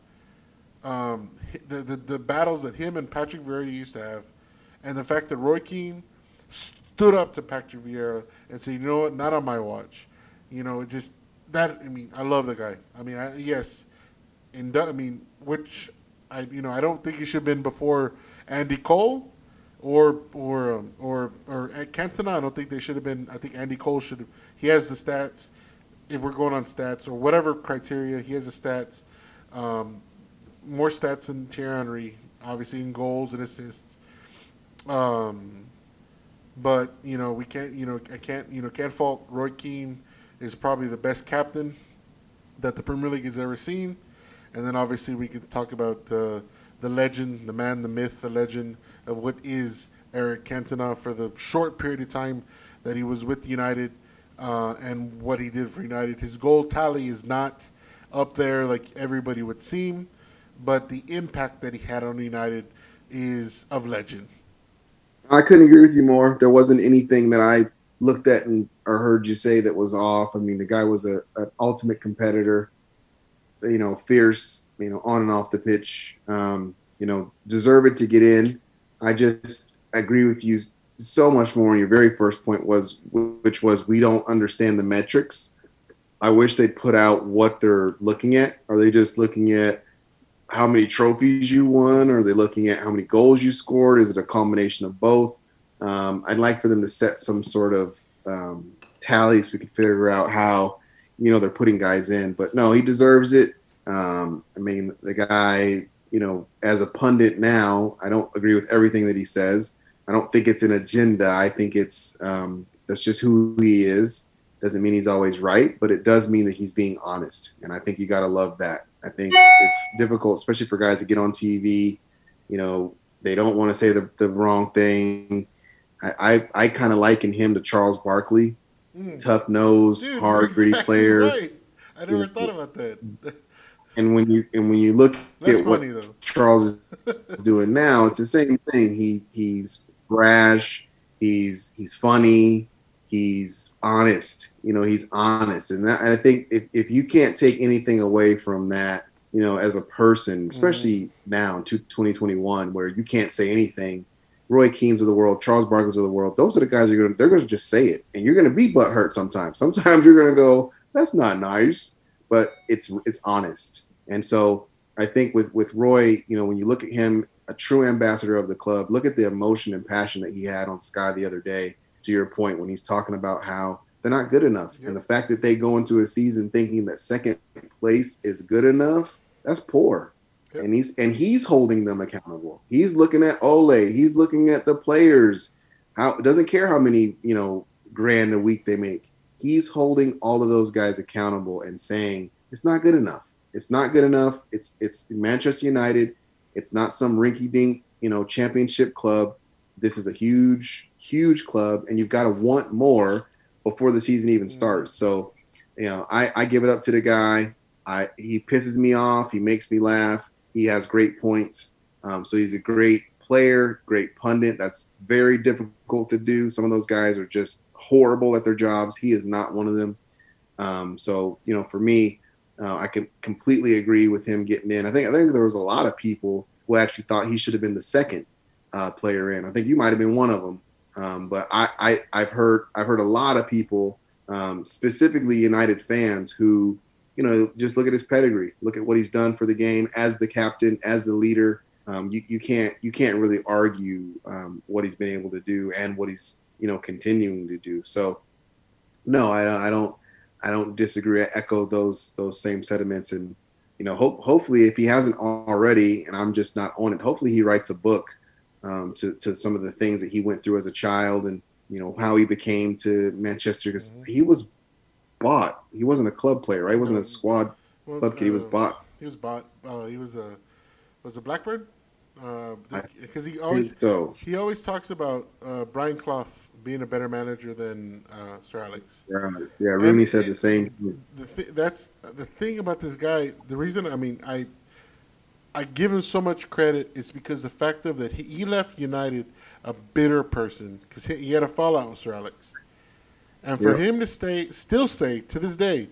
Um, the, the the battles that him and Patrick Vieira used to have, and the fact that Roy Keane stood up to Patrick Vieira and said, "You know what? Not on my watch." You know, it just that. I mean, I love the guy. I mean, I, yes, and I mean, which I you know I don't think he should have been before Andy Cole or or um, or or at Cantona. I don't think they should have been. I think Andy Cole should have. He has the stats. If we're going on stats or whatever criteria, he has the stats. Um, more stats than Thierry Henry, obviously in goals and assists. Um, but you know we can't. You know I can't. You know can't fault Roy Keane is probably the best captain that the Premier League has ever seen. And then obviously we could talk about uh, the legend, the man, the myth, the legend of what is Eric Cantona for the short period of time that he was with United uh, and what he did for United. His goal tally is not up there like everybody would seem, but the impact that he had on United is of legend. I couldn't agree with you more. There wasn't anything that I looked at and or heard you say that was off. I mean, the guy was a an ultimate competitor. You know, fierce. You know, on and off the pitch. Um, you know, deserved to get in. I just agree with you so much more. your very first point was, which was, we don't understand the metrics. I wish they'd put out what they're looking at. Are they just looking at how many trophies you won? Are they looking at how many goals you scored? Is it a combination of both? Um, I'd like for them to set some sort of um, tally so we can figure out how you know they're putting guys in. But no, he deserves it. Um, I mean, the guy, you know, as a pundit now, I don't agree with everything that he says. I don't think it's an agenda. I think it's um, that's just who he is. Doesn't mean he's always right, but it does mean that he's being honest, and I think you got to love that. I think it's difficult, especially for guys to get on TV. You know, they don't want to say the, the wrong thing. I I, I kind of liken him to Charles Barkley, Mm. tough nose, Dude, hard, you're gritty player. Right. I never thought about that. And when you and when you look That's at what though. Charles is doing now, it's the same thing. He he's brash, he's he's funny, he's honest. You know, he's honest, and, that, and I think if if you can't take anything away from that, you know, as a person, especially now in two- 2021, where you can't say anything Roy Keanes of the world, Charles Barkley's of the world, those are the guys you're gonna they're gonna just say it, and you're gonna be butthurt sometimes. Sometimes you're gonna go, "That's not nice," but it's it's honest. And so I think with with Roy, you know, when you look at him, a true ambassador of the club, look at the emotion and passion that he had on Sky the other day. To your point, when he's talking about how they're not good enough, Yep. and the fact that they go into a season thinking that second place is good enough, that's poor. Yep. And he's and he's holding them accountable. He's looking at Ole. He's looking at the players. How doesn't care how many you know grand a week they make. He's holding all of those guys accountable and saying it's not good enough. It's not good enough. It's it's Manchester United. It's not some rinky-dink you know championship club. This is a huge huge club, and you've got to want more before the season even mm. starts. So, you know, I, I give it up to the guy. I he pisses me off. He makes me laugh. He has great points. Um, so he's a great player, great pundit. That's very difficult to do. Some of those guys are just horrible at their jobs. He is not one of them. Um, so you know, for me, uh, I can completely agree with him getting in. I think I think there was a lot of people who actually thought he should have been the second uh, player in. I think you might have been one of them. Um, but I, I I've heard I've heard a lot of people, um, specifically United fans, who you know just look at his pedigree, look at what he's done for the game as the captain, as the leader. Um, you, you can't you can't really argue um, what he's been able to do and what he's you know continuing to do. So no, I don't I don't I don't disagree. I echo those those same sentiments and you know hope hopefully if he hasn't already and I'm just not on it, hopefully he writes a book um, to to some of the things that he went through as a child and you know how he became to Manchester because Mhm. he was bought. He wasn't a club player, right? He wasn't a squad Well, club kid. He was uh, bought. He was bought. Uh, he was a was a Blackburn because he always so he always talks about uh, Brian Clough being a better manager than uh, Sir Alex. yeah, yeah. Rooney And said the same. thing. The th- that's the thing about this guy. The reason I mean I I give him so much credit is because the fact of that he, he left United a bitter person because he, he had a fallout with Sir Alex, and for Yeah. him to stay, still stay to this day,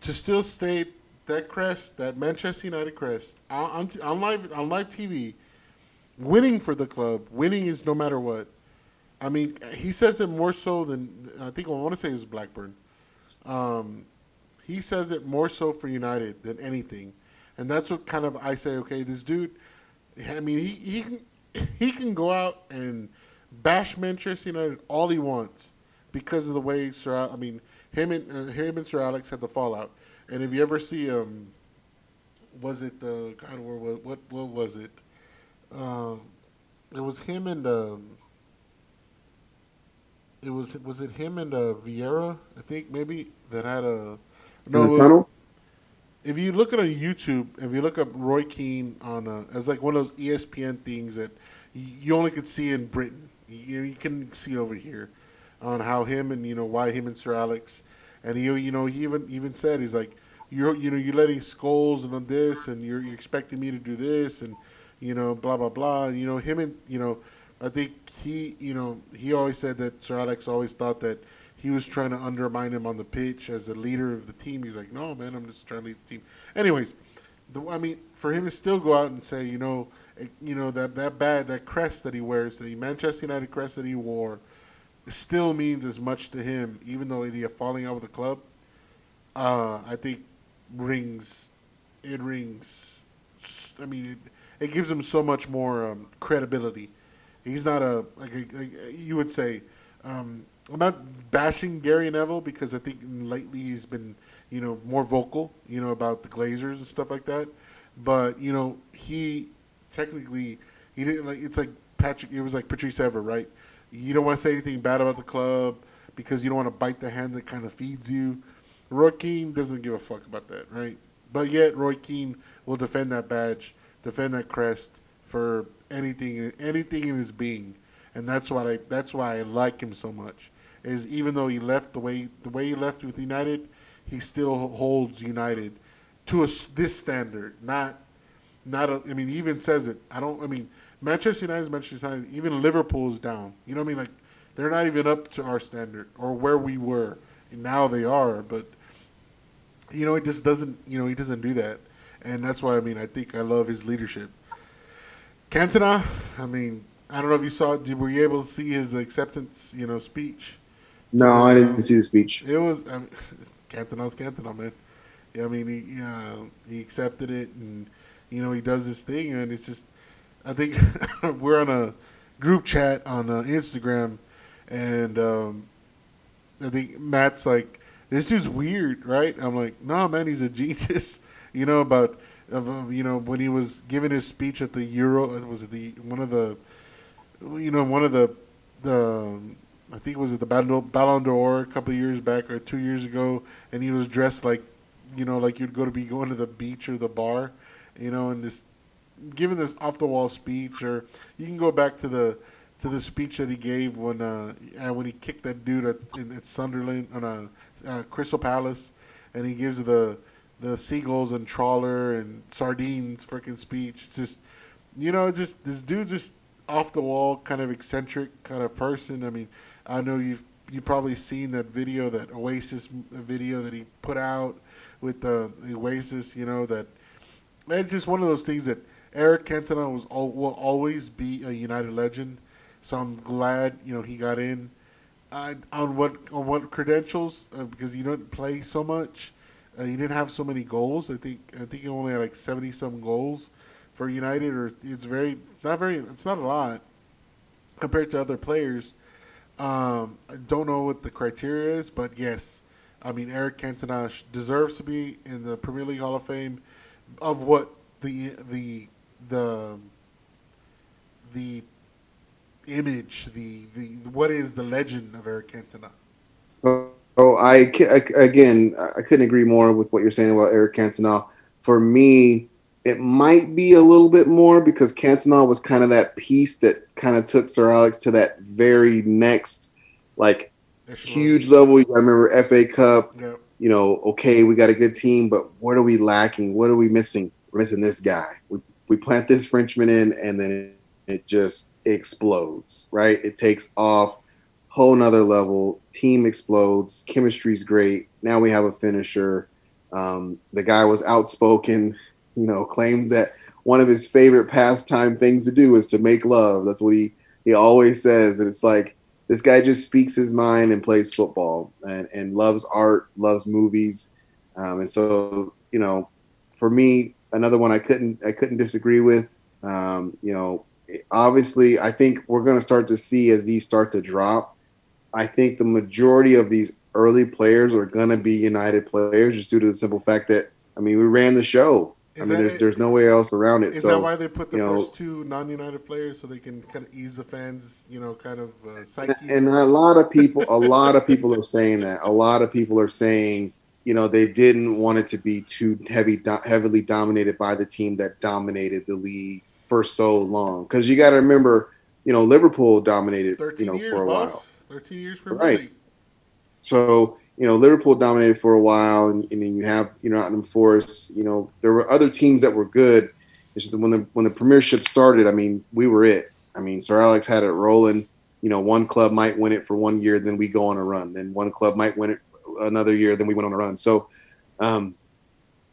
to still stay that crest, that Manchester United crest on, on live on live TV, winning for the club, winning is no matter what. I mean, he says it more so than I think I want to say it was Blackburn. Um, he says it more so for United than anything, and that's what kind of I say. Okay, this dude. I mean, he he can he can go out and bash Manchester United all he wants because of the way Sir. Al- I mean, him and uh, him and Sir Alex had the fallout. And if you ever see um, was it the God? Where was what? What was it? Um, it was him and um, it was was it him and uh, Vieira? I think maybe that had a no. tunnel. If you look at on YouTube, if you look up Roy Keane on a, as like one of those ESPN things that you only could see in Britain, you, you can see over here, on how him and you know why him and Sir Alex, and he you know he even even said he's like you're you know you're letting skulls and on this and you're, you're expecting me to do this and you know blah blah blah and you know him and you know I think he you know he always said that Sir Alex always thought that he was trying to undermine him on the pitch as a leader of the team. He's like, no, man, I'm just trying to lead the team. Anyways, the, I mean, for him to still go out and say, you know, eh, you know that that bad that crest that he wears, the Manchester United crest that he wore, still means as much to him, even though he had falling out with the club. Uh, I think rings, it rings. I mean, it, it gives him so much more um, credibility. He's not a like, a, like you would say. Um, I'm not bashing Gary Neville because I think lately he's been, you know, more vocal, you know, about the Glazers and stuff like that. But you know, he technically he didn't like. It's like Patrick. It was like Patrice Evra, right? You don't want to say anything bad about the club because you don't want to bite the hand that kind of feeds you. Roy Keane doesn't give a fuck about that, right? But yet Roy Keane will defend that badge, defend that crest for anything, anything in his being, and that's why I that's why I like him so much. Is even though he left the way the way he left with United, he still holds United to a this standard, not not. A, I mean, he even says it. I don't. I mean, Manchester United is Manchester United. Even Liverpool is down. You know what I mean? Like they're not even up to our standard or where we were. And now they are, but you know, it just doesn't. You know, he doesn't do that, and that's why I mean, I think I love his leadership. Cantona, I mean, I don't know if you saw. Did, were you able to see his acceptance? You know, speech. No, I didn't see the speech. It was I mean, Cantona's Cantona, man. Yeah, I mean, he uh, he accepted it, and you know he does his thing, and it's just I think we're on a group chat on uh, Instagram, and um, I think Matt's like, "This dude's weird, right?" I'm like, "No, man, he's a genius." you know about of you know when he was giving his speech at the Euro, was it the one of the you know one of the the I think it was at the Ballon d'Or a couple years back or two years ago, and he was dressed like you know like you'd go to be going to the beach or the bar, you know, and this giving this off the wall speech, or you can go back to the to the speech that he gave when uh, uh, when he kicked that dude at, in, at Sunderland on a uh, Crystal Palace, and he gives the the seagulls and trawler and sardines freaking speech. It's just you know, just this dude just off the wall, kind of eccentric kind of person. I mean, I know you've you probably seen that video, that Oasis video that he put out with the, the Oasis. You know that it's just one of those things that Eric Cantona was al- will always be a United legend. So I'm glad you know he got in. Uh, on what on what credentials? Uh, because he didn't play so much. Uh, he didn't have so many goals. I think I think he only had like seventy some goals for United, or it's very not very. It's not a lot compared to other players. Um, I don't know what the criteria is, but yes, I mean Eric Cantona deserves to be in the Premier League Hall of Fame. Of what the the the the image, the the what is the legend of Eric Cantona? So, so I, I- again, I couldn't agree more with what you're saying about Eric Cantona. For me, it might be a little bit more because Cantona was kind of that piece that kind of took Sir Alex to that very next, like huge level. I remember FA Cup. Yeah. You know, okay, we got a good team, but what are we lacking? What are we missing? We're missing this guy. We, plant this Frenchman in, and then it, it just explodes, right? It takes off whole nother level. Team explodes. Chemistry's great. Now we have a finisher. Um, the guy was outspoken. You know, claims that one of his favorite pastime things to do is to make love. That's what he he always says. And it's like this guy just speaks his mind and plays football and, and loves art, loves movies. Um, and so, you know, for me, another one I couldn't I couldn't disagree with. Um, you know, obviously, I think we're going to start to see as these start to drop. I think the majority of these early players are going to be United players, just due to the simple fact that I mean we ran the show. I mean, there's there's no way else around it. Is so that why they put the you know- first two non-United players so they can kind of ease the fans, you know, kind of uh, psyche? and a lot of people a lot of people are saying that a lot of people are saying you know they didn't want it to be too heavy do- heavily dominated by the team that dominated the league for so long because you got to remember you know liverpool dominated you know years, for a boss. while Thirteen years Premier Right. League. so you know liverpool dominated for a while and, and then you have you know Nottingham Forest you know there were other teams that were good it's just when the when the premiership started i mean we were it i mean sir alex had it rolling you know one club might win it for one year then we go on a run then one club might win it another year then we went on a run so um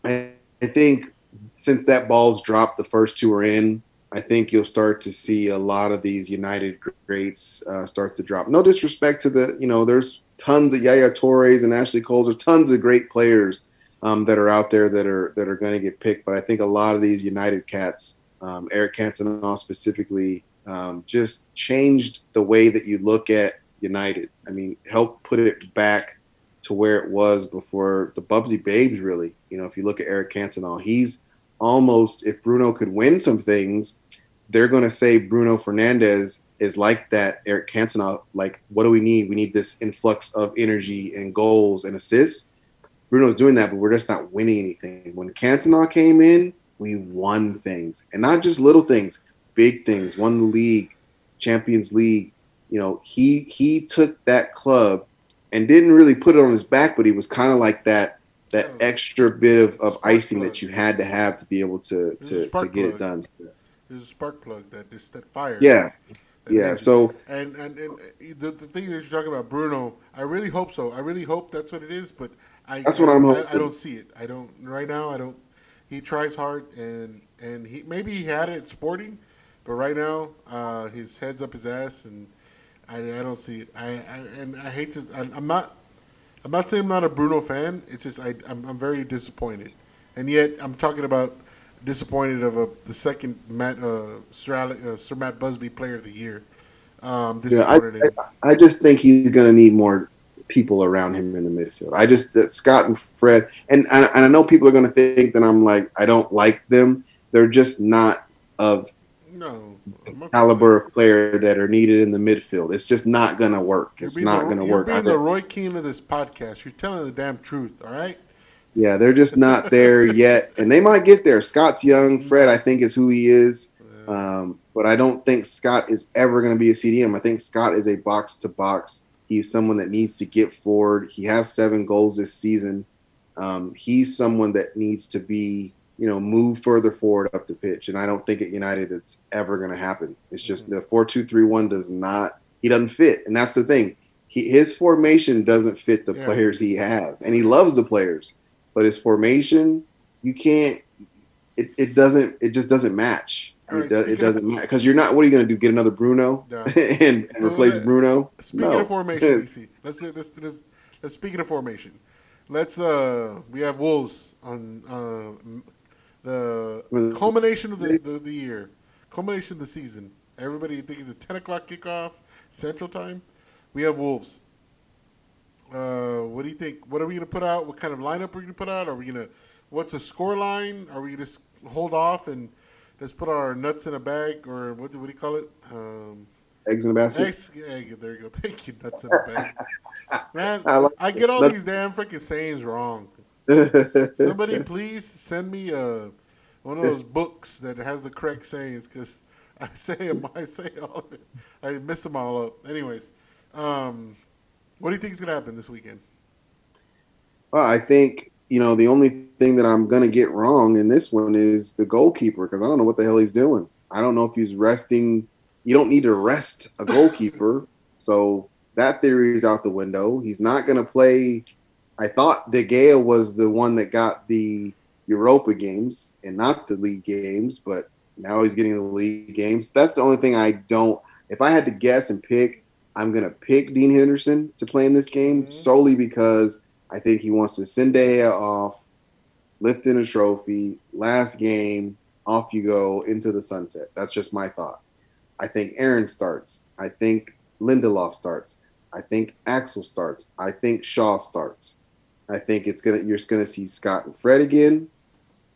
i, I think since that ball's dropped the first two are in i think you'll start to see a lot of these united greats uh, start to drop no disrespect to the you know there's tons of Yaya Torres and Ashley Coles are tons of great players um, that are out there that are that are going to get picked. But I think a lot of these United cats, um, Eric Cantona specifically, um, just changed the way that you look at United. I mean, help put it back to where it was before the Busby Babes. Really, you know, if you look at Eric Cantona, he's almost if Bruno could win some things, they're going to say Bruno Fernandes is like that Eric Cantona. Like, what do we need? We need this influx of energy and goals and assists. Bruno's doing that, but we're just not winning anything. When Cantona came in, we won things, and not just little things, big things. Won the league, Champions League. You know, he he took that club and didn't really put it on his back, but he was kind of like that that extra bit of, of Spark icing plug. that you had to have to be able to It was a to, to get plug. it done. There's a spark plug that is that fire. Yeah. that Yeah, engine. so and and, and the, the thing that you're talking about, Bruno, I really hope so. I really hope that's what it is, but I That's what I'm I, I don't see it. I don't right now. I don't. He tries hard, and and he maybe he had it Sporting, But right now, uh, his head's up his ass, and I, I don't see it. I, I and I hate to. I, I'm not. I'm not saying I'm not a Bruno fan. It's just I, I'm, I'm very disappointed, and yet I'm talking about disappointed of a, the second Matt uh, Sir, Ale- uh, Sir Matt Busby Player of the Year. Um, Yeah, I, him. I just think he's going to need more people around him in the midfield. I just that Scott and Fred, and and, I know people are going to think that I'm like I don't like them. They're just not of No, caliber of player that are needed in the midfield. It's just not going to work. It's not going to work. you're being the Roy Keane of this podcast. You're telling the damn truth. All right. yeah, they're just not there yet, and they might get there. Scott's young. Fred, I think, is who he is. Um, but I don't think Scott is ever going to be a CDM. I think Scott is a box to box. He's someone that needs to get forward. He has seven goals this season. Um, he's someone that needs to be, you know, move further forward up the pitch. And I don't think at United it's ever going to happen. It's just the four two three one does not. He doesn't fit, and that's the thing. He, his formation doesn't fit the Yeah. players he has, and he loves the players, but his formation, you can't. It, it doesn't. It just doesn't match. Right, it, do, it doesn't matter because you're not. What are you going to do? Get another Bruno No. and, and replace Bruno? Speaking No. of formation, DC, let's let's let's let's speaking of formation. Let's uh we have Wolves on uh, the culmination of the, the, the year, culmination of the season. Everybody think it's a ten o'clock kickoff Central Time. We have Wolves. Uh, what do you think? What are we gonna put out? What kind of lineup are we gonna put out? Are we gonna? What's the score line? Are we gonna just hold off and just put our nuts in a bag, or what? do- What do you call it? Um, eggs in a basket. Eggs, egg, there you go. Thank you, nuts in a bag. Man, I like I get all Nuts- these damn freaking sayings wrong. Somebody please send me uh, one of those books that has the correct sayings because I say 'em- I say all of it. I miss them all up. Anyways, um, what do you think is gonna happen this weekend? Well, I think you know the only thing that I'm going to get wrong in this one is the goalkeeper because I don't know what the hell he's doing. I don't know if he's resting. You don't need to rest a goalkeeper, so that theory is out the window. He's not going to play. I thought De Gea was the one that got the Europa games and not the league games, but now he's getting the league games. That's the only thing I don't. If I had to guess and pick, I'm going to pick Dean Henderson to play in this game Mhm. solely because I think he wants to send De Gea off, lift in a trophy, last game, off you go into the sunset. That's just my thought. I think Aaron starts. I think Lindelof starts. I think Axel starts. I think Shaw starts. I think it's gonna you're gonna see Scott and Fred again.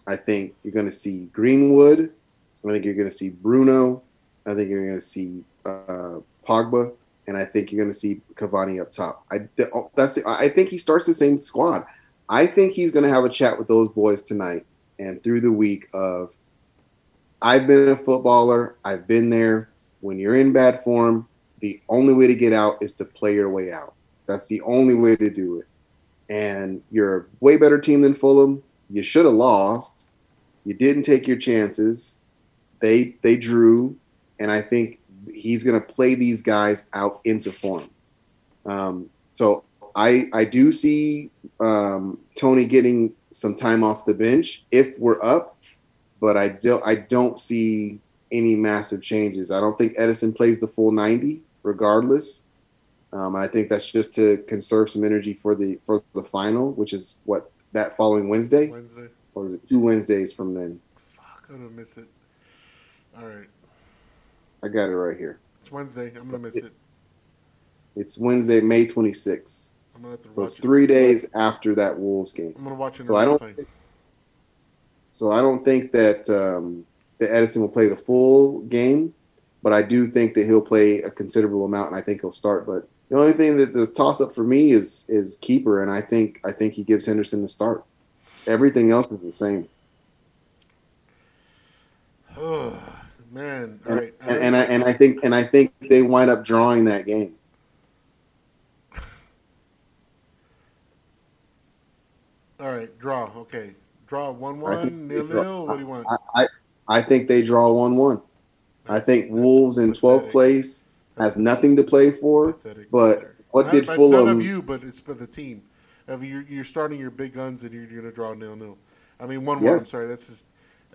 I think you're gonna see Greenwood. I think you're gonna see Bruno. I think you're gonna see uh, Pogba, and I think you're gonna see Cavani up top. I that's I think he starts the same squad. I think he's gonna have a chat with those boys tonight and through the week of I've been a footballer. I've been there. When you're in bad form, the only way to get out is to play your way out. That's the only way to do it. And you're a way better team than Fulham. You should have lost. You didn't take your chances. They they drew, and I think he's going to play these guys out into form. Um, so I I do see um, Tony getting some time off the bench if we're up, but I don't I don't see any massive changes. I don't think Edinson plays the full ninety regardless. Um, I think that's just to conserve some energy for the for the final, which is what that following Wednesday, Wednesday. or is it two Wednesdays from then? Fuck, I'm gonna miss it. All right, I got it right here. it's Wednesday. I'm gonna miss it. It's Wednesday, May 26th. I'm gonna have to So it's it. three days after that Wolves game. I'm gonna watch it. So I don't. So I don't think that um, that Edinson will play the full game, but I do think that he'll play a considerable amount, and I think he'll start. But the only thing that the toss up for me is is keeper, and I think I think he gives Henderson the start. Everything else is the same, Oh, man. All and, right. and, and I and I think and I think they wind up drawing that game. All right. Draw. Okay. Draw one one nil nil. What do you want? I, I I think they draw one one. I think Wolves in twelfth place has nothing to play for. Pathetic but what Not- did Fulham- Not of you, but it's for the team. Of you, you're starting your big guns and you're, you're gonna draw nil nil. I mean one one. I'm sorry. That's just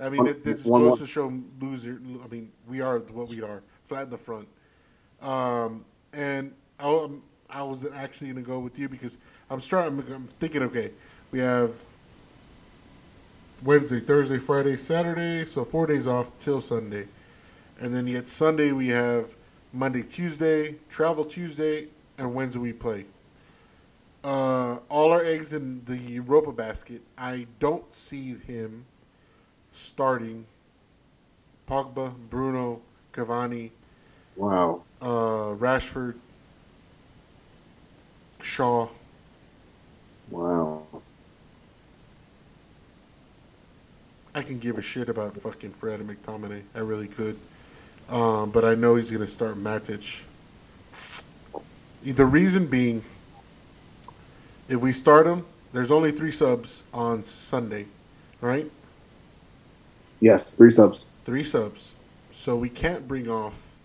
I mean, One- it, just one goes more- to show loser. I mean, we are what we are, flat in the front. Um, and I, um, I was actually going to go with you because I'm starting. I'm thinking, okay, we have Wednesday, Thursday, Friday, Saturday, so four days off till Sunday, and then yet Sunday we have Monday, Tuesday, travel Tuesday, and Wednesday we play. Uh, all our eggs in the Europa basket. I don't see him starting Pogba, Bruno, Cavani, Wow. uh, Rashford, Shaw. Wow. I can give a shit about fucking Fred and McTominay. I really could. Um, but I know he's going to start Matic. The reason being, if we start him, there's only three subs on Sunday, right? Yes, three subs. Three subs. So we can't bring off,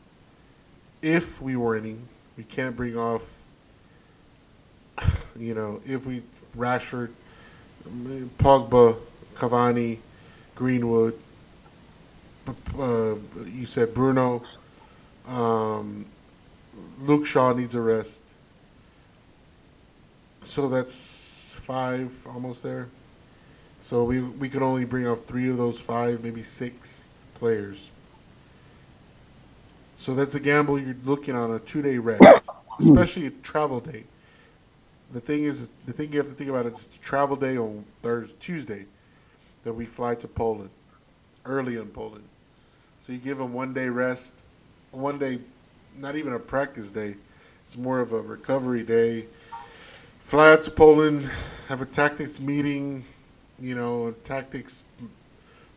if we were winning, we can't bring off, you know, if we, Rashford, Pogba, Cavani, Greenwood, uh, you said Bruno, um, Luke Shaw needs a rest. So that's five almost there. So we we could only bring off three of those five, maybe six players. So that's a gamble you're looking on a two day rest, especially a travel day. The thing is, the thing you have to think about is travel day on Thursday, Tuesday, that we fly to Poland, early in Poland. So you give them one day rest, one day, not even a practice day. It's more of a recovery day. Fly out to Poland, have a tactics meeting, you know, tactics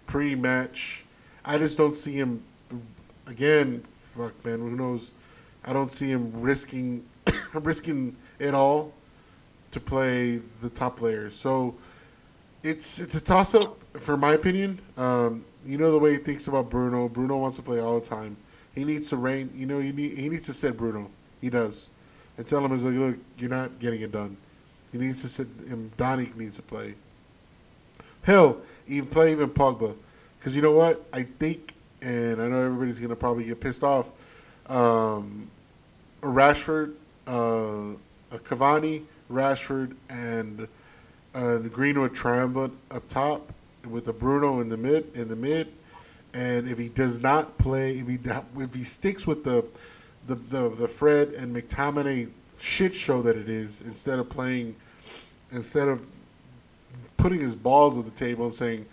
pre-match. I just don't see him again. Fuck, man, who knows? I don't see him risking risking it all to play the top players. So it's it's a toss up for my opinion. Um, you know the way he thinks about Bruno. Bruno wants to play all the time. He needs to rein. You know, he need, he needs to set Bruno. He does, and tell him, "Is like, look, you're not getting it done." He needs to sit. And Donny needs to play. Hell, even play even Pogba, because you know what? I think, and I know everybody's gonna probably get pissed off. Um, Rashford, uh, Cavani, Rashford, and uh, Greenwood triumvirate up top with the Bruno in the mid in the mid, and if he does not play, if he if he sticks with the the the, the Fred and McTominay shit show that it is, instead of playing, instead of putting his balls on the table and saying,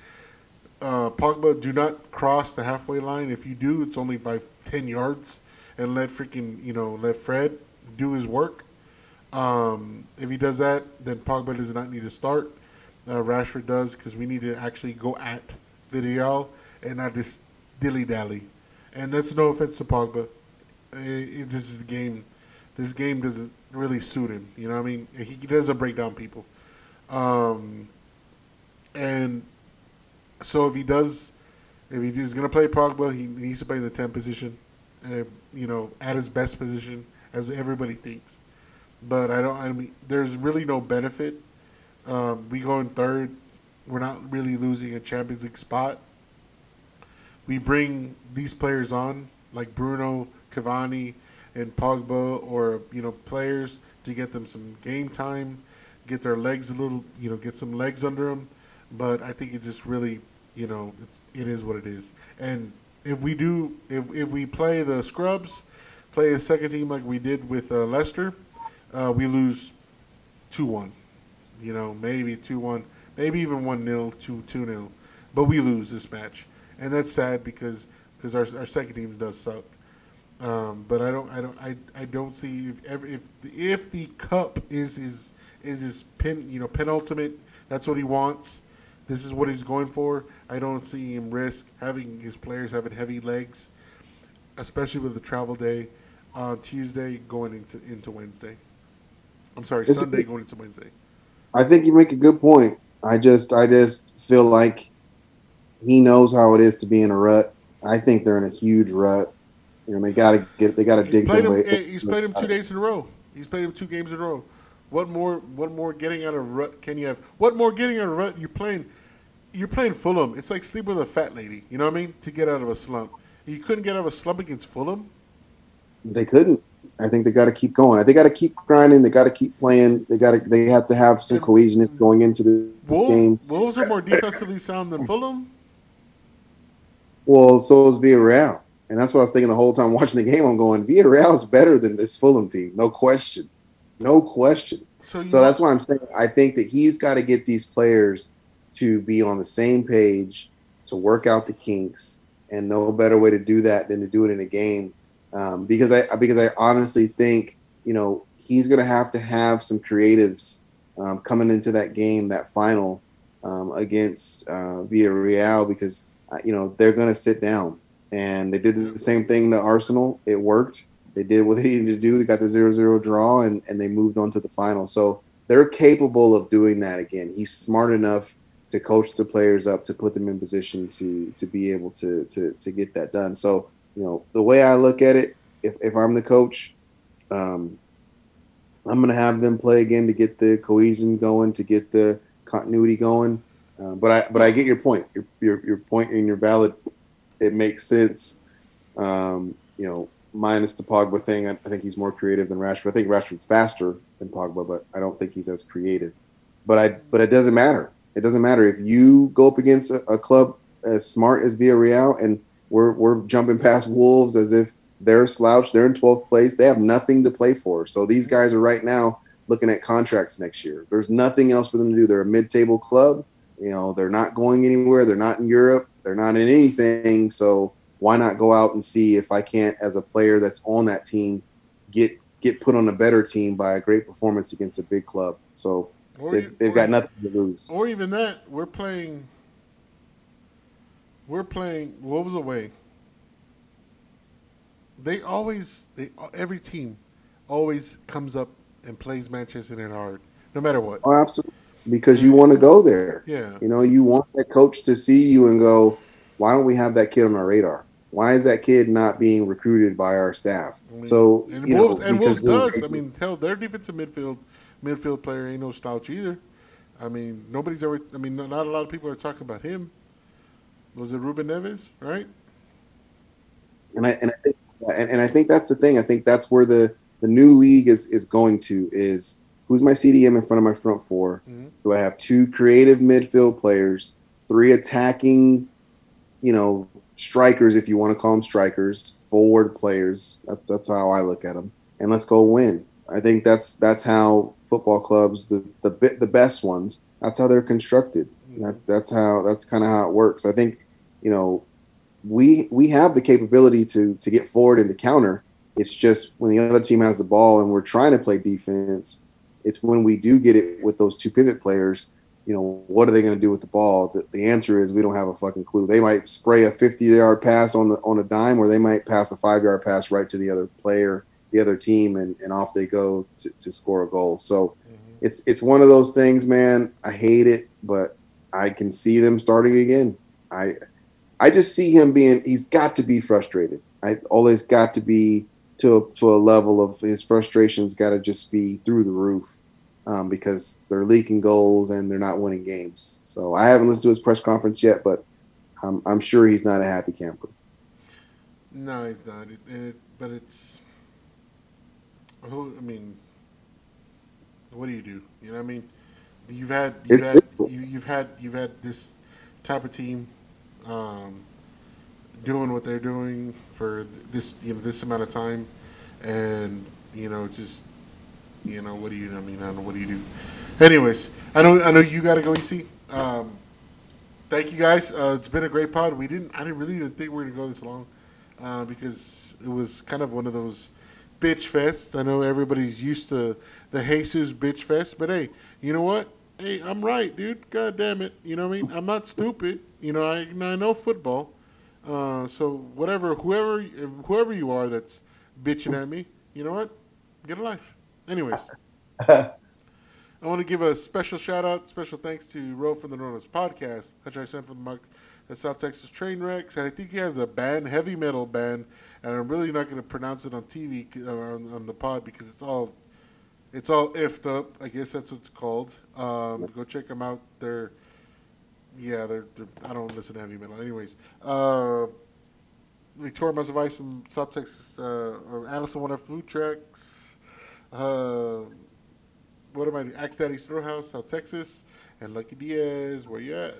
uh, Pogba, do not cross the halfway line. If you do, it's only by ten yards, and let freaking you know let Fred do his work. Um, if he does that, then Pogba does not need to start. Uh, Rashford does because we need to actually go at Villarreal and not just dilly dally. And that's no offense to Pogba. It, it's this is the game. This game doesn't really suit him. You know what I mean? He, he doesn't break down people. Um, and so if he does, if he's going to play Pogba, he needs to play in the 10 position. Uh, you know, at his best position, as everybody thinks. But I don't. I mean, there's really no benefit. Um, we go in third. We're not really losing a Champions League spot. We bring these players on, like Bruno, Cavani, and Pogba, or you know, players to get them some game time, get their legs a little, you know, get some legs under them. But I think it's just really, you know, it, it is what it is. And if we do, if if we play the scrubs, play a second team like we did with uh, Leicester, uh, we lose two one. You know, maybe two one, maybe even one 0 two two 0 but we lose this match, and that's sad because because our our second team does suck. Um, but I don't I don't I, I don't see if ever if if the cup is his is his you know penultimate that's what he wants. This is what he's going for. I don't see him risk having his players having heavy legs, especially with the travel day on Tuesday going into into Wednesday. I'm sorry, is- Sunday going into Wednesday. I think you make a good point. I just I just feel like he knows how it is to be in a rut. I think they're in a huge rut. You know, they gotta get they gotta He's dig their him. way. He's played him two days in a row. He's played him two games in a row. What more? What more getting out of rut can you have? What more getting out of rut? You're playing. you're playing Fulham. It's like sleep with a fat lady. You know what I mean? To get out of a slump, you couldn't get out of a slump against Fulham. They couldn't. I think they got to keep going. They got to keep grinding. They got to keep playing. They got to. They have to have some cohesionness going into this Wolves, game. Wolves are more defensively sound than Fulham. Well, so is Villarreal, and that's what I was thinking the whole time watching the game. I'm going, Villarreal is better than this Fulham team, no question, no question. So, So that's why I'm saying I think that he's got to get these players to be on the same page, to work out the kinks, and no better way to do that than to do it in a game. Um, because I because I honestly think you know he's going to have to have some creatives um, coming into that game, that final um, against uh, Villarreal, because uh, you know they're going to sit down, and they did the same thing to Arsenal. It worked. They did what they needed to do. They got the 0-0 draw, and, and they moved on to the final. So they're capable of doing that again. He's smart enough to coach the players up to put them in position to to be able to to to get that done. So you know the way I look at it, if if I'm the coach, um, I'm going to have them play again to get the cohesion going, to get the continuity going. Uh, but I but I get your point. Your your your point and your valid. It makes sense. Um, you know, minus the Pogba thing, I, I think he's more creative than Rashford. I think Rashford's faster than Pogba, but I don't think he's as creative. But I but it doesn't matter. It doesn't matter if you go up against a, a club as smart as Villarreal and we're we're jumping past Wolves as if they're slouched. They're in 12th place. They have nothing to play for. So these guys are right now looking at contracts next year. There's nothing else for them to do. They're a mid-table club. You know, they're not going anywhere. They're not in Europe. They're not in anything. So why not go out and see if I can't, as a player that's on that team, get get put on a better team by a great performance against a big club. So or, they, they've got nothing to lose. Or even that, we're playing. We're playing Wolves away. They always, they every team, always comes up and plays Manchester United hard, no matter what. Oh, absolutely. Because you want to go there. Yeah, You know, you want that coach to see you and go, why don't we have that kid on our radar? Why is that kid not being recruited by our staff? I mean, So, and you Wolves know, and Wolves does. I mean, hell, their defensive midfield midfield player ain't no slouch either. I mean, nobody's ever. I mean, not a lot of people are talking about him. Was it Ruben Neves, right? and I and I think and, and I think that's the thing. I think that's where the the new league is is going to is who's my CDM in front of my front 4 Mhm. Do I have two creative midfield players, three attacking, you know, strikers if you want to call them strikers, forward players. That's that's how I look at them. And let's go win. I think that's that's how football clubs the the the best ones. That's how they're constructed. That's that's how that's kind of how it works. I think you know we we have the capability to to get forward and to counter. It's just when the other team has the ball and we're trying to play defense, it's when we do get it with those two pivot players. You know, what are they going to do with the ball? The, the answer is we don't have a fucking clue. They might spray a 50 yard pass on the on a dime, or they might pass a five yard pass right to the other player, the other team, and, and off they go to, to score a goal. So mm-hmm. it's it's one of those things, man. I hate it, but I can see them starting again. I I just see him being he's got to be frustrated. I always got to be to to a level of his frustrations got to just be through the roof um, because they're leaking goals and they're not winning games. So I haven't listened to his press conference yet, but I'm, I'm sure he's not a happy camper. No, he's not. It, it, but it's. Who? I mean, what do you do? You know, what I mean, you've had you've It's had difficult. you, you've had you've had this type of team um, doing what they're doing for this you know this amount of time, and you know just you know what do you? I mean, I don't know what do you do. Anyways, I know I know you got to go. EC. Um, thank you guys. Uh, it's been a great pod. We didn't. I didn't really even think we were gonna go this long uh, because it was kind of one of those bitch fests. I know everybody's used to the Jesus bitch fest, but hey, you know what? Hey, I'm right, dude. God damn it. You know what I mean? I'm not stupid. You know, I, I know football. Uh, so whatever, whoever, whoever you are that's bitching at me, you know what? Get a life. Anyways. I want to give a special shout out, special thanks to Ro from the Northwest Podcast, which I sent from the, the South Texas Train Wrecks, and I think he has a band, heavy metal band, and I'm really not going to pronounce it on TV or on, on the pod because it's all, it's all ifed up. I guess that's what it's called. Um, go check them out. They're Yeah, they're, they're, I don't listen to heavy metal. Anyways, uh, Victoria Mazavice from South Texas, uh, or Allison, one of food trucks. Uh, what am I? Axe Daddy's Throw House, South Texas, and Lucky Diaz. Where you at?